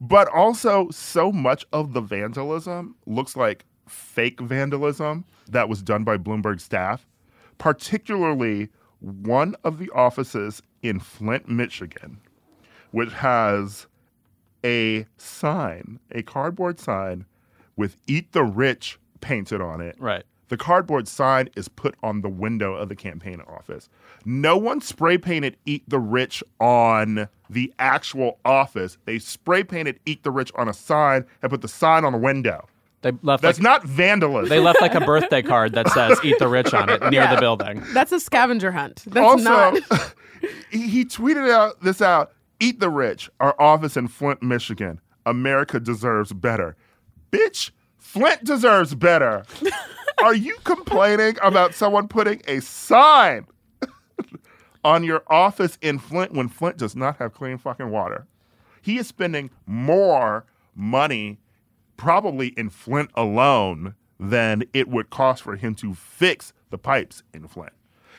but also, so much of the vandalism looks like fake vandalism that was done by Bloomberg staff, particularly one of the offices in Flint, Michigan, which has a sign, a cardboard sign with Eat the Rich painted on it. Right. The cardboard sign is put on the window of the campaign office. No one spray painted Eat the Rich on the actual office. They spray painted Eat the Rich on a sign and put the sign on the window. They left That's like, not vandalism. they left like a birthday card that says "Eat the Rich" on it near Yeah. the building. That's a scavenger hunt. That's also, not. he he tweeted out this out. Eat the rich. Our office in Flint, Michigan. America deserves better. Bitch, Flint deserves better. Are you complaining about someone putting a sign on your office in Flint when Flint does not have clean fucking water? He is spending more money probably in Flint alone than it would cost for him to fix the pipes in Flint.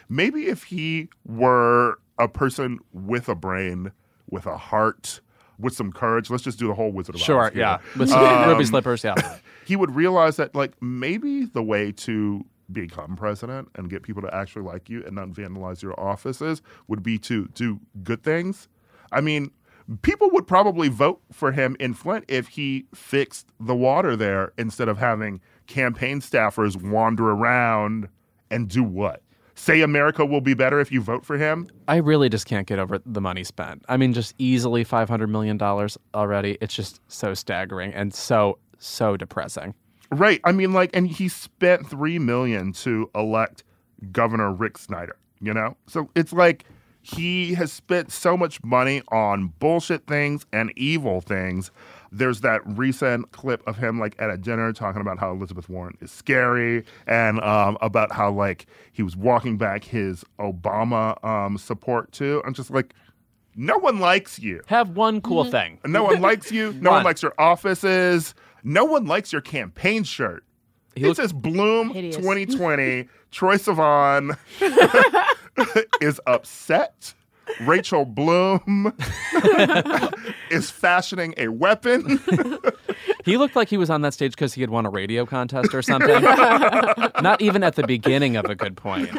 Maybe if he were a person with a brain, with a heart, with some courage, let's just do the whole Wizard of Oz. Sure, here. yeah, with some um, ruby slippers, yeah. He would realize that, like, maybe the way to become president and get people to actually like you and not vandalize your offices would be to do good things. I mean, people would probably vote for him in Flint if he fixed the water there instead of having campaign staffers wander around and do what? Say America will be better if you vote for him? I really just can't get over the money spent. I mean, just easily five hundred million dollars already. It's just so staggering and so so depressing. Right. I mean, like, and he spent three million to elect Governor Rick Snyder. You know, so it's like he has spent so much money on bullshit things and evil things. There's that recent clip of him like at a dinner talking about how Elizabeth Warren is scary and um, about how like he was walking back his Obama um, support too. I'm just like, no one likes you. Have one cool thing. No one likes you. No one One. likes your offices. No one likes your campaign shirt. It looks- says Bloom Hideous. 2020. Troye Sivan is upset. Rachel Bloom is fashioning a weapon. He looked like he was on that stage because he had won a radio contest or something. Not even at the beginning of a good point.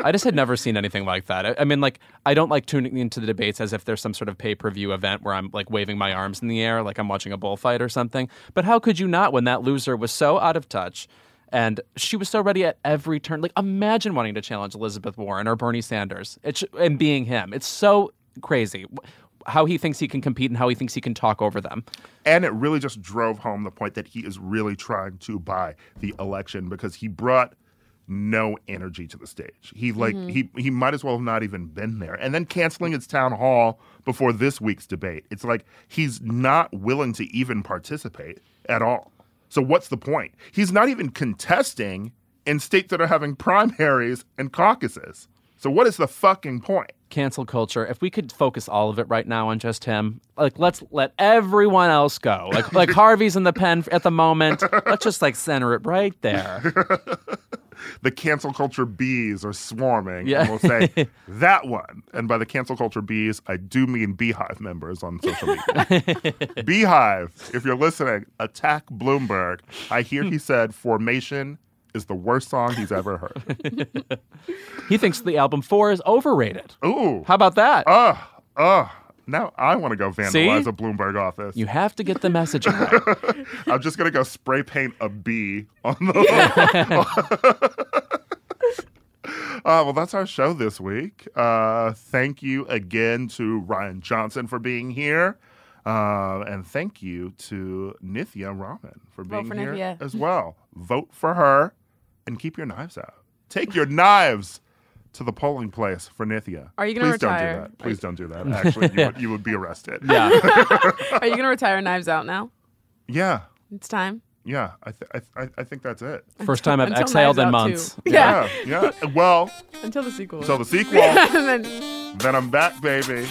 I just had never seen anything like that. I, I mean, like, I don't like tuning into the debates as if there's some sort of pay per view event where I'm like waving my arms in the air like I'm watching a bullfight or something. But how could you not when that loser was so out of touch and she was so ready at every turn? Like, imagine wanting to challenge Elizabeth Warren or Bernie Sanders it's, and being him. It's so crazy how he thinks he can compete and how he thinks he can talk over them. and it really just drove home the point that he is really trying to buy the election because he brought no energy to the stage. He like mm-hmm. he he might as well have not even been there. And then canceling his town hall before this week's debate. It's like he's not willing to even participate at all. So what's the point? He's not even contesting in states that are having primaries and caucuses. So what is the fucking point? cancel culture if we could focus all of it right now on just him like let's let everyone else go like like harvey's in the pen at the moment let's just like center it right there the cancel culture bees are swarming. Yeah. And we'll say that one. And by the cancel culture bees, I do mean BeyHive members on social media. BeyHive, if you're listening, attack Bloomberg. I hear he said Formation is the worst song he's ever heard. He thinks the album Four is overrated. Ooh. How about that? Ugh. Ugh. Now I want to go vandalize See? a Bloomberg office. you have to get the message out. I'm just gonna go spray paint a B on the. Uh, well, that's our show this week. Uh, thank you again to Rian Johnson for being here. Uh, and thank you to Nithya Raman for being for here Nithya. as well. Vote for her and keep your knives out. Take your knives to the polling place for Nithya. Are you gonna retire? Please don't do that. Please don't do that. Actually, you would, you would be arrested. Yeah. Are you going to retire Knives Out now? Yeah. It's time. Yeah. I, th- I, th- I think that's it. First time I've Until exhaled in months. Yeah. Yeah. yeah. Well, Until the sequel. Until the sequel, and then then I'm back, baby.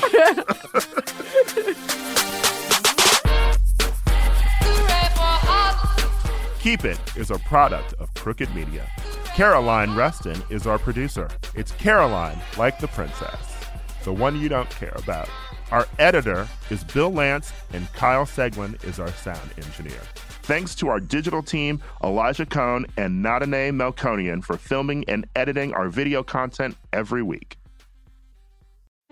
Keep It is a product of Crooked Media. Caroline Reston is our producer. It's Caroline, like the princess, the one you don't care about. Our editor is Bill Lance, and Kyle Seglin is our sound engineer. Thanks to our digital team, Elijah Cohn and Nadine Melkonian, for filming and editing our video content every week.